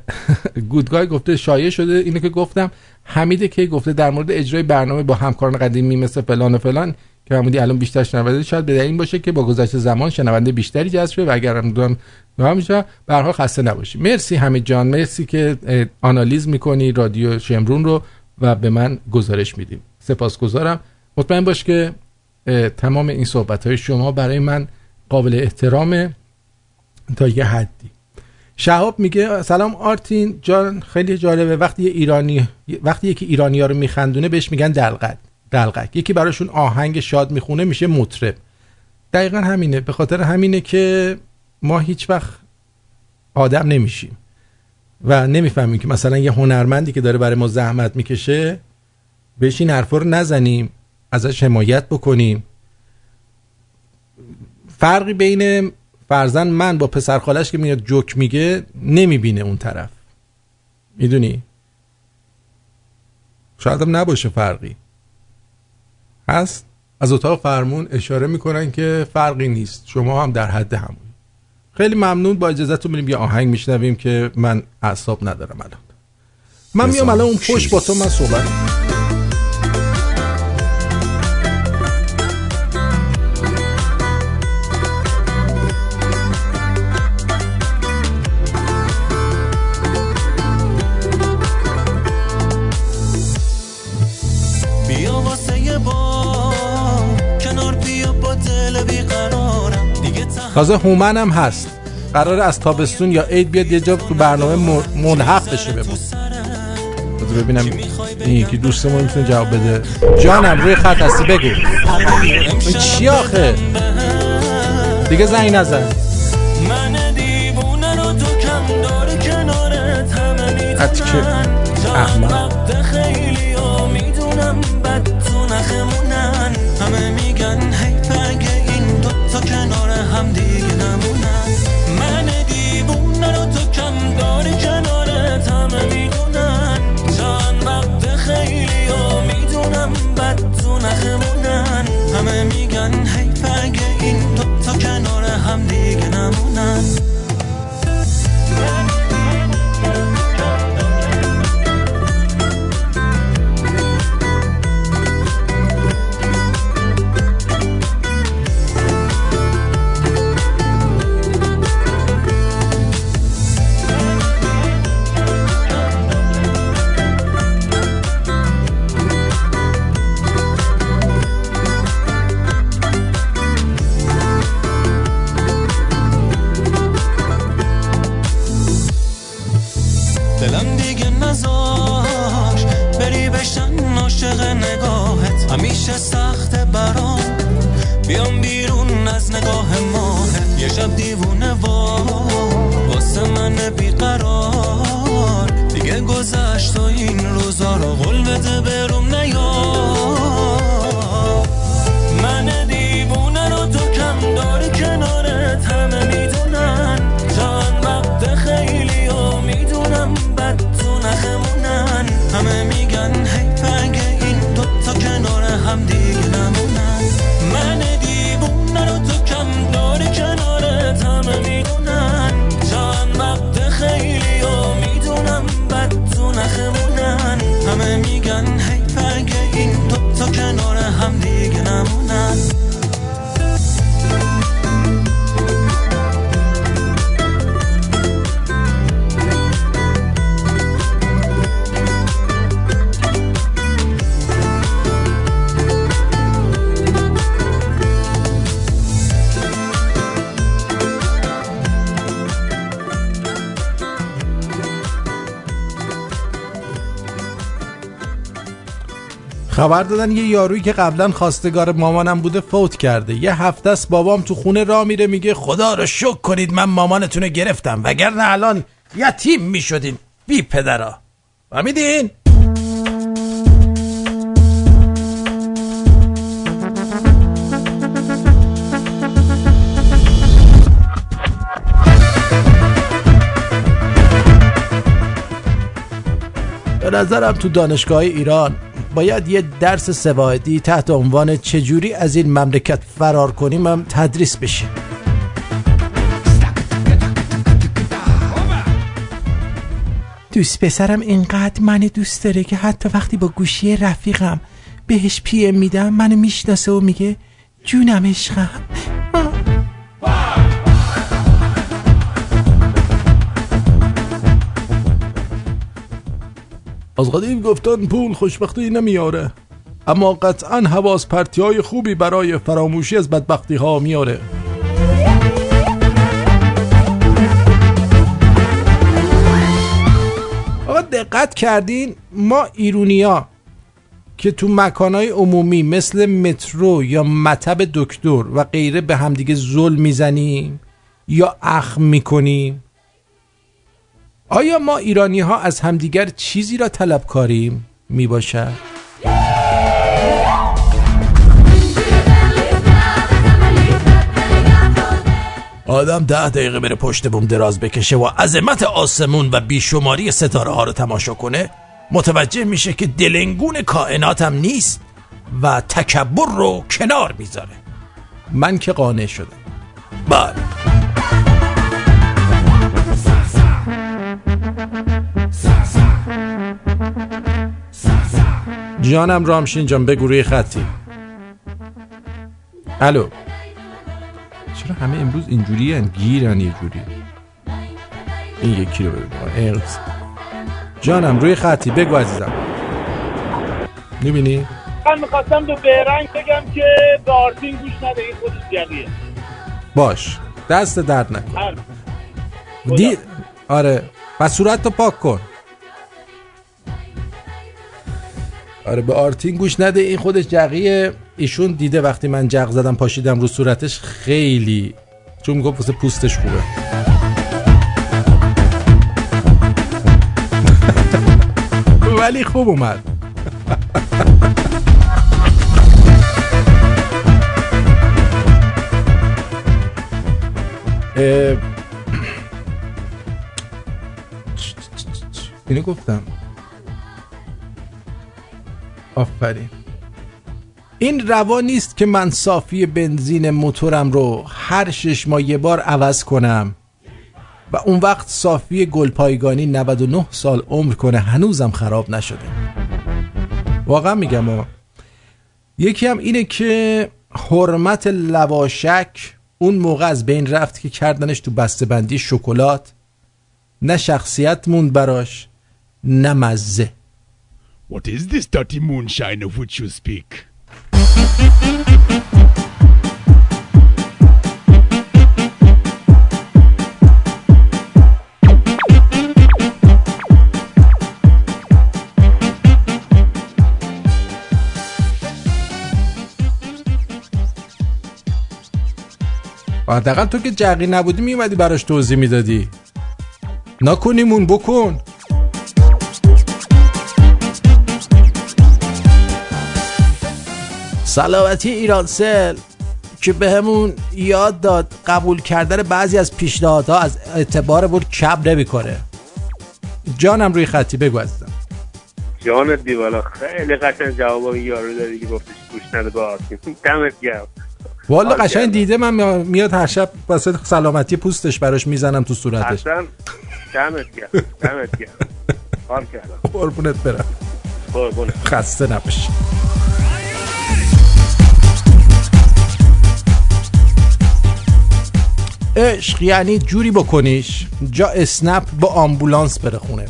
گودگای گفته شایع شده اینو که گفتم. حمید که گفته در مورد اجرای برنامه با همکاران قدیمی مثل فلان و فلان که حمودی الان بیشتر شنونده شاید به این باشه که با گذشت زمان شنونده بیشتری جذب شه و اگر هم دوام میشه به خسته نباشی مرسی حمید جان مرسی که آنالیز می‌کنی رادیو شمرون رو و به من گزارش میدیم سپاسگزارم. مطمئن باش که تمام این صحبت های شما برای من قابل احترام تا یه حدی. شهاب میگه سلام آرتین جان خیلی جالبه. وقتی یه ایرانی وقتی یکی ایرانی ها رو میخندونه بهش میگن دلقک دلقک یکی براشون آهنگ شاد می‌خونه میشه مطرب. دقیقا همینه. به خاطر همینه که ما هیچ وقت آدم نمیشیم و نمی‌فهمیم که مثلا یه هنرمندی که داره برای ما زحمت می‌کشه بهش این حرفا رو نزنیم ازش حمایت بکنیم. فرقی بین فرزن من با پسر خالش که میاد جوک میگه نمی‌بینه اون طرف. می‌دونی؟ شاید هم نباشه فرقی. هست؟ از اتاق فرمون اشاره می‌کنن که فرقی نیست. شما هم در حد همون. خیلی ممنون. با اجازهتون بریم یه آهنگ میشنویم که من اعصاب ندارم الان. من میام الان اون پشت با تو من صحبت تازه هومن هم هست. قرار از تابستون یا عید بیاد یه جا تو برنامه ملحق بشه بذار ببینم این یکی دوستمون می‌تونه جواب بده. جانم روی خط هستی بگو. این چی آخه؟ دیگه زنگ نزن. که احمد شب دیوونه وا واسه من بیقرار. دیگه گذشت و این روزا رو قول بده خبر دادن یه یارویی که قبلا خواستگار مامانم بوده فوت کرده. یه هفته است بابام تو خونه را میره میگه خدا رو شکر کنید من مامانتون گرفتم. وگرنه الان یتیم می‌شدین بی پدرا. فهمیدین؟ به نظرم تو دانشگاه ایران باید یه درس سواعدی تحت عنوان چجوری از این مملکت فرار کنیم هم تدریس بشه. دوست پسرم اینقدر من دوست داره که حتی وقتی با گوشی رفیقم بهش پی میدم منو می‌شناسه و میگه جونم عشقم. از قدیم گفتن پول خوشبختی نمیاره اما قطعا حواس پرتی های خوبی برای فراموشی از بدبختی ها میاره. آقا دقت کردین ما ایرونیا که تو مکانهای عمومی مثل مترو یا مطب دکتر و غیره به همدیگه ظلم می‌زنیم یا اخم می‌کنیم آیا ما ایرانی ها از همدیگر چیزی را طلب کاریم می باشد؟ آدم ده دقیقه بره پشت بوم دراز بکشه و عظمت آسمون و بیشماری ستاره ها رو تماشا کنه. متوجه میشه که دلنگون کائناتم نیست و تکبر رو کنار می‌ذاره. من که قانع شدم. بله. جانم رامشین جان بگو روی خطی. الو. چرا همه امروز اینجوری هن؟ گیرن یه جوری. این یکی رو ببین جانم روی خطی بگو عزیزم. می‌بینی؟ من می‌خواستم به بیرنگ بگم که به آرتین گوش نده این خودش جلیه باش دست درد نکن. دی... آره و صورت تو پاک کن. آره به آرتین گوش نده این خودش جقیه ایشون دیده وقتی من جق زدم پاشیدم رو صورتش خیلی چون می‌گفت واسه پوستش خوبه ولی خوب اومد اینو گفتم آفرین. این روا نیست که من صافی بنزین موتورم رو هر شش ماه یه بار عوض کنم و اون وقت صافی گلپایگانی 99 سال عمر کنه هنوزم خراب نشده. واقعا میگم یکی هم اینه که حرمت لواشک اون موقع از بین رفت که کردنش تو بسته بندی شکلات نه شخصیت موند براش نه مزه. What is this dirty moonshine of which you speak? حداقل تو که جقی نبودی میومدی براش توضیح می‌دادی نکنیمون بکن سلامتی ایرانسل که بهمون یاد داد قبول کردن بعضی از پیشنهادها از اعتبار بود کب نمی‌کنه. جانم روی خطی بگو عزیزم. جانت دیوالا خیلی قشنگ جواب یارو دادی که گفتش گوش نده آرتین. دمت گرم. والا قشنگ دیده من میاد هر شب واسه سلامتی پوستش براش می‌زنم تو صورتش. اصلا دمت گرم دمت گرم. کردم. قربونت برم. قربونت. خسته نباشی. عشق یعنی جوری بکنیش جا اسنپ با آمبولانس بره خونه.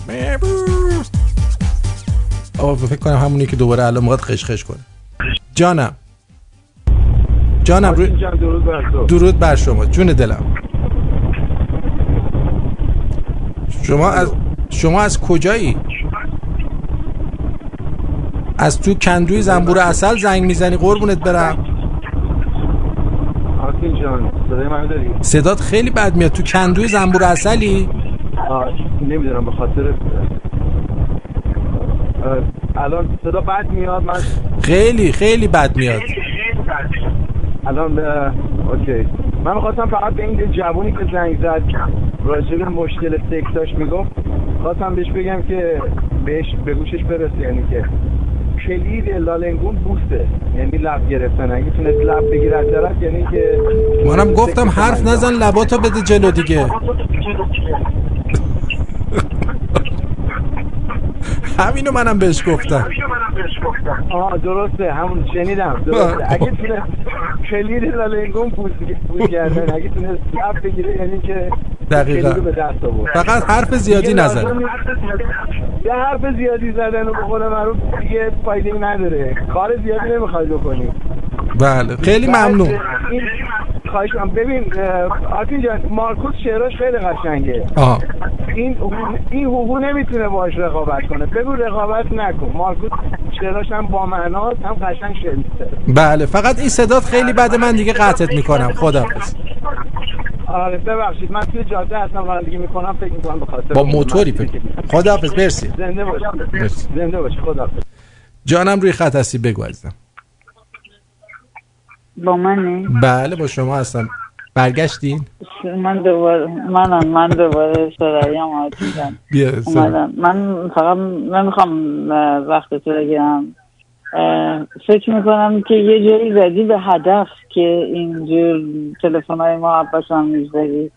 آقا فکر کنم همونی که دوباره الان موقع خشخش کنه. جانم. جانم روی... درود بر شما. جون دلم. شما از شما از کجایی؟ از تو کندوی زنبور اصل زنگ می‌زنی قربونت برم. آرتین جان صدای من داری؟ صدات خیلی بد میاد. تو کندوی زنبور اصلی؟ آه، نمی‌دونم به خاطر الان صدا بد میاد من خیلی خیلی بد میاد. الان اوکی. من می‌خواستم فقط به این جوونی که زنگ زد راجع به مشکل سکساش می‌گفت خواستم بهش بگم که بهش به گوشش برسه یعنی که کلید لالنگون بوسته. یعنی لب گرفتن. اگه تونست لب بگیره از طرف یعنی که منم گفتم حرف نزن لباتو بده جلو دیگه. همینو منم بهش گفتم. آه درسته. همون شنیدم. درسته. اگه تونست کلید لالنگون بوس بوس کردن اگه تونست لب بگیره یعنی که دقیقاً. به دست آورد. فقط حرف زیادی نزن. یه حرف زیادی زدن و به قول معروف دیگه فایده نداره. کار زیادی نمی‌خوای بکنی. بله خیلی ممنون. این خواهش ببین اه، آرتین جان مارکوس شعراش خیلی قشنگه. آها. این این هوهو نمی‌تونه باش رقابت کنه. بگو رقابت نکن. مارکوس شعراش هم با معناست هم قشنگ شعر. بله فقط این صدات خیلی بده من دیگه قطعت می‌کنم. خدا آره ببخشید من توی جاده هستم رانندگی می‌کنم فکر می‌کنم به خاطر با موتوری فکر خدا مرسی. زنده باش. زنده باش خدا جانم روی خط هستی بگو عزیزم. با منی؟ بله با شما هستم. برگشتین؟ من دوباره منم من دوباره سرعیم آتیدم بیا من فقط نمی‌خوام وقت تو بگیرم. فکر می‌کنم که یه جایی زدی به هدف که اینجور تلفن های محبت هم می‌زدی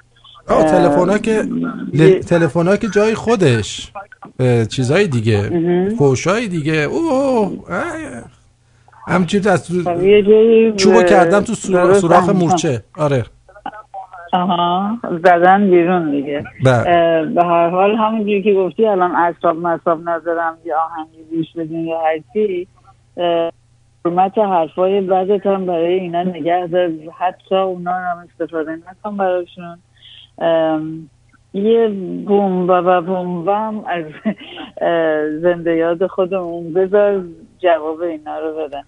آه تلفن که تلفن ها که جای خودش اه، چیزای دیگه فوشای دیگه. اوه. همچین از تو خب، یه جایی چوبو کردم تو سوراخ. مورچه. آره. آها. زدن بیرون دیگه. بله. به هر حال همونجوری که گفتی الان اصاب مصاب ندارم یا آهنگی گوش بدین یا هرچی حرمت حرفای بعدت هم برای اینا نگه دار. حتی اونا هم استفاده نکن براشون. یه بوم و و بوم بم از زنده یاد خودمون بذار جواب اینا رو بدن.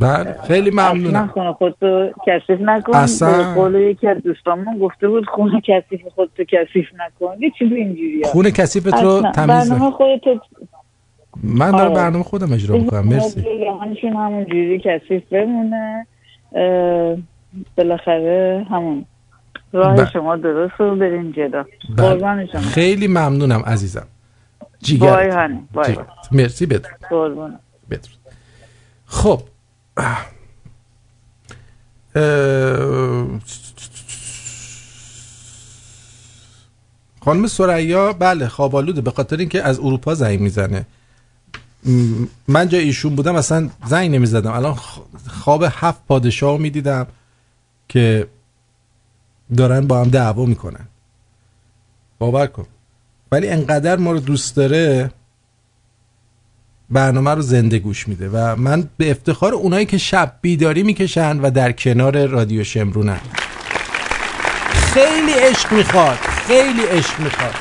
بله خیلی ممنونم. خونه خودتو کثیف نکن. اصلا. قول یکی از دوستامون گفته بود خونه کثیف خودتو کثیف نکن. یه چیزی اینجوری خونه کثیفت رو تمیز برنامه. خودتو من دارم آره. برنامه خودم اجرا می‌کنم مرسی. همشون همون جوری کثیف بمونه. بالاخره همون. راه بله. شما درست رو برین جدا. بله. قربان شما. خیلی ممنونم عزیزم. بای جیگر هنی بای مرسی بدون قربان. بدون خب. خانم سریا بله خوابالوده به خاطر اینکه از اروپا زنگ می‌زنه. من جای ایشون بودم اصلا زنگ نمی‌زدم. الان خ- خواب هفت پادشاه می‌دیدم که دارن با هم دعوا می‌کنن. باور کن. ولی انقدر ما رو دوست داره برنامه رو زنده گوش میده و من به افتخار اونایی که شب بیداری می‌کشن و در کنار رادیو شمرونن خیلی عشق می‌خواد. خیلی عشق می‌خواد.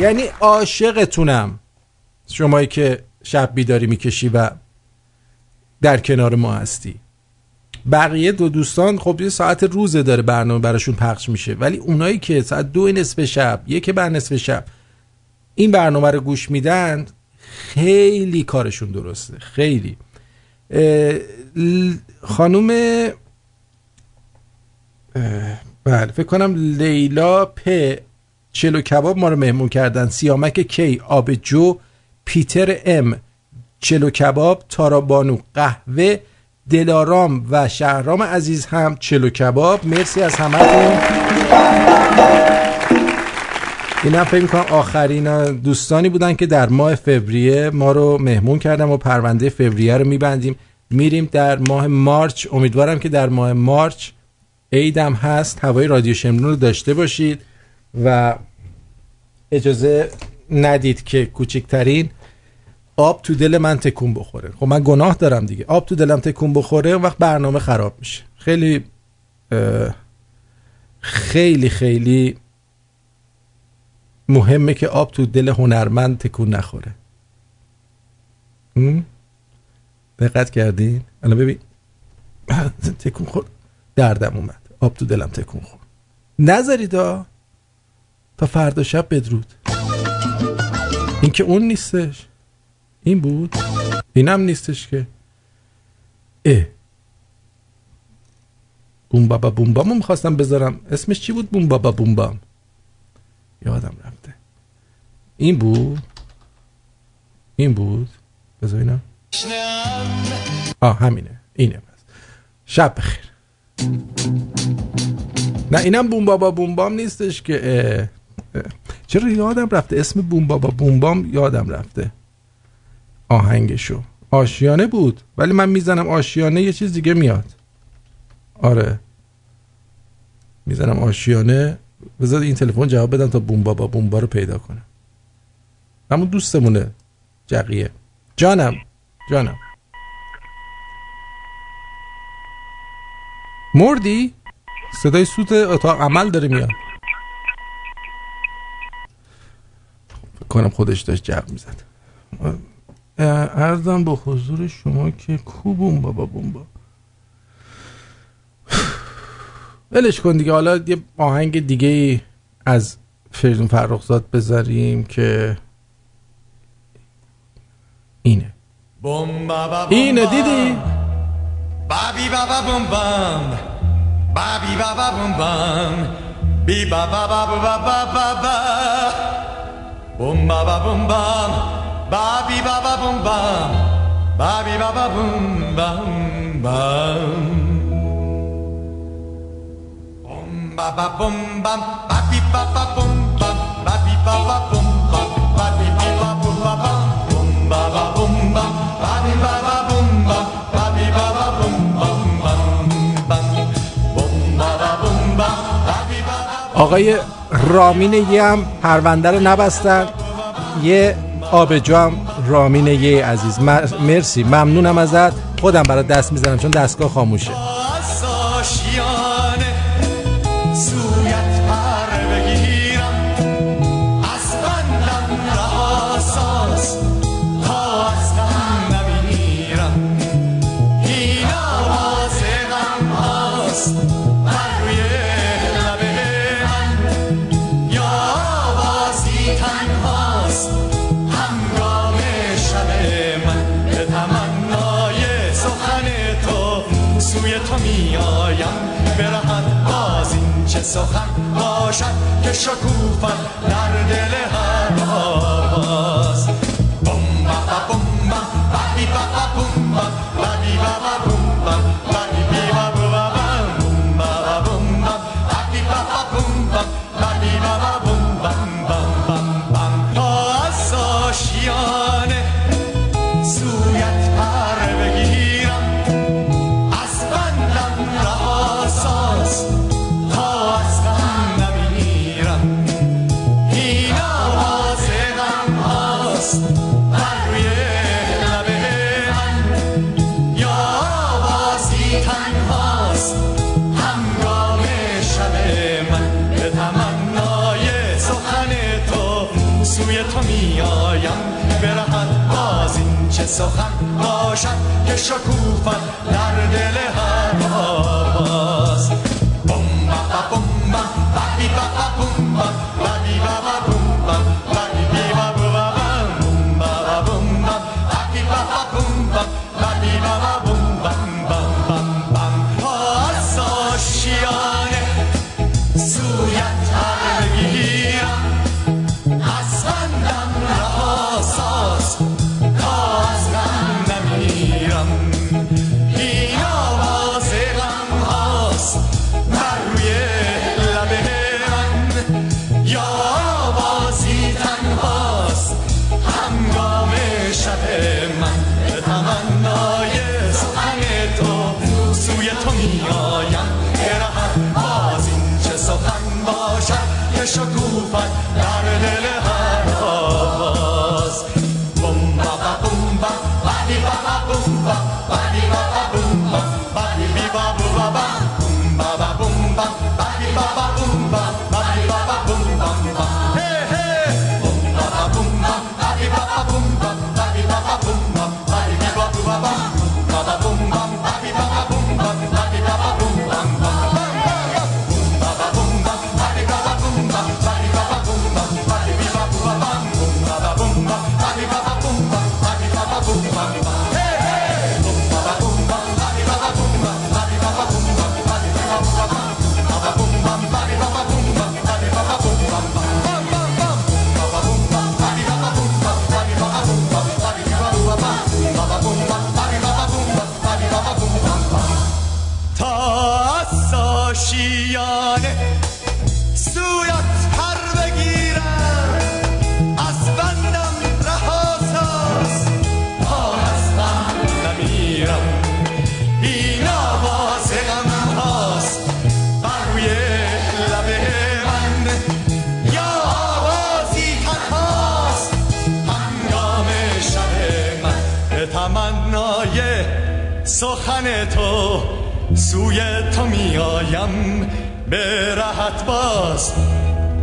یعنی عاشقتونم. شمایی که شب بیداری می‌کشی و در کنار ما هستی. بقیه دو دوستان خب یه ساعت روزه داره برنامه براشون پخش میشه. ولی اونایی که ساعت دو نصف شب یک بعد نصف شب این برنامه رو گوش میدن خیلی کارشون درسته. خیلی. خانوم بله فکر کنم لیلا پ چلو کباب ما رو مهمون کردن. سیامک کی آب جو پیتر ام چلو کباب تارا بانو قهوه دلارام و شهرام عزیز هم چلو کباب. مرسی از همه این هم فکر می‌کنم آخرین دوستانی بودن که در ماه فوریه ما رو مهمون کردم و پرونده فوریه رو میبندیم. میریم در ماه مارچ. امیدوارم که در ماه مارچ عیدم هست. هوای رادیو شمرون رو داشته باشید و اجازه ندید که کوچکترین آب تو دل من تکون بخوره. خب من گناه دارم دیگه. آب تو دلم تکون بخوره اون وقت برنامه خراب میشه. خیلی خیلی خیلی مهمه که آب تو دل هنرمند تکون نخوره؟ دقت کردین؟ الان ببین. تکون خورد دردم اومد. آب تو دلم تکون خورد نذارید تا فردا شب بدرود. این که اون نیستش. این بود؟ اینم نیستش که. اه. بوم بابا بوم می‌خواستم بذارم. اسمش چی بود بوم بابا بوم بام یادم رفته. این بود؟ این بود؟ بذار اینم. آه همینه. اینه بس شب بخیر. نه اینم بوم بابا بوم بام نیستش که. اه. اه. چرا یادم رفته؟ اسم بوم بابا بوم بام یادم رفته. آهنگشو. آشیانه بود ولی من می‌زنم آشیانه یه چیز دیگه میاد. آره. می‌زنم آشیانه. بذار این تلفن جواب بدم تا بوم بابا بوم با رو پیدا کنم. همون دوستمونه. جقیه. جانم. جانم. مردی؟ صدای سوت اتاق عمل داره میاد. فکر کنم خودش داشت جب می‌زد. ارزم با حضور شما که کو بوم بابا بوم با. ولش کن دیگه. حالا یه آهنگ دیگه ای از فریدون فرخزاد بذاریم که اینه. اینه دیدی؟ baba bum bum, babi baba bum bum, bi baba baba baba baba, bum baba bum bum, babi baba bum bum, babi baba bum bum bum. Bum baba bum bum, babi baba bum bum, babi baba bum bum, babi baba bum bum, bum baba bum bum, babi baba bum bum, babi baba bum bum bum bum, bum baba bum bum, babi baba آقای رامین یه هم پرونده رو نبستن یه آبجو هم رامین یه عزیز مرسی ممنونم ازت. خودم برات دست می‌زنم چون دستگاه خاموشه. میایم برهد باز این چه سخن باشد که شکوفت در دل هر که به راحت باز.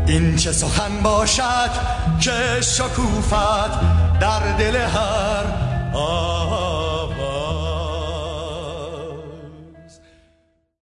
این چه سخن باشد که شکوفت در دل هر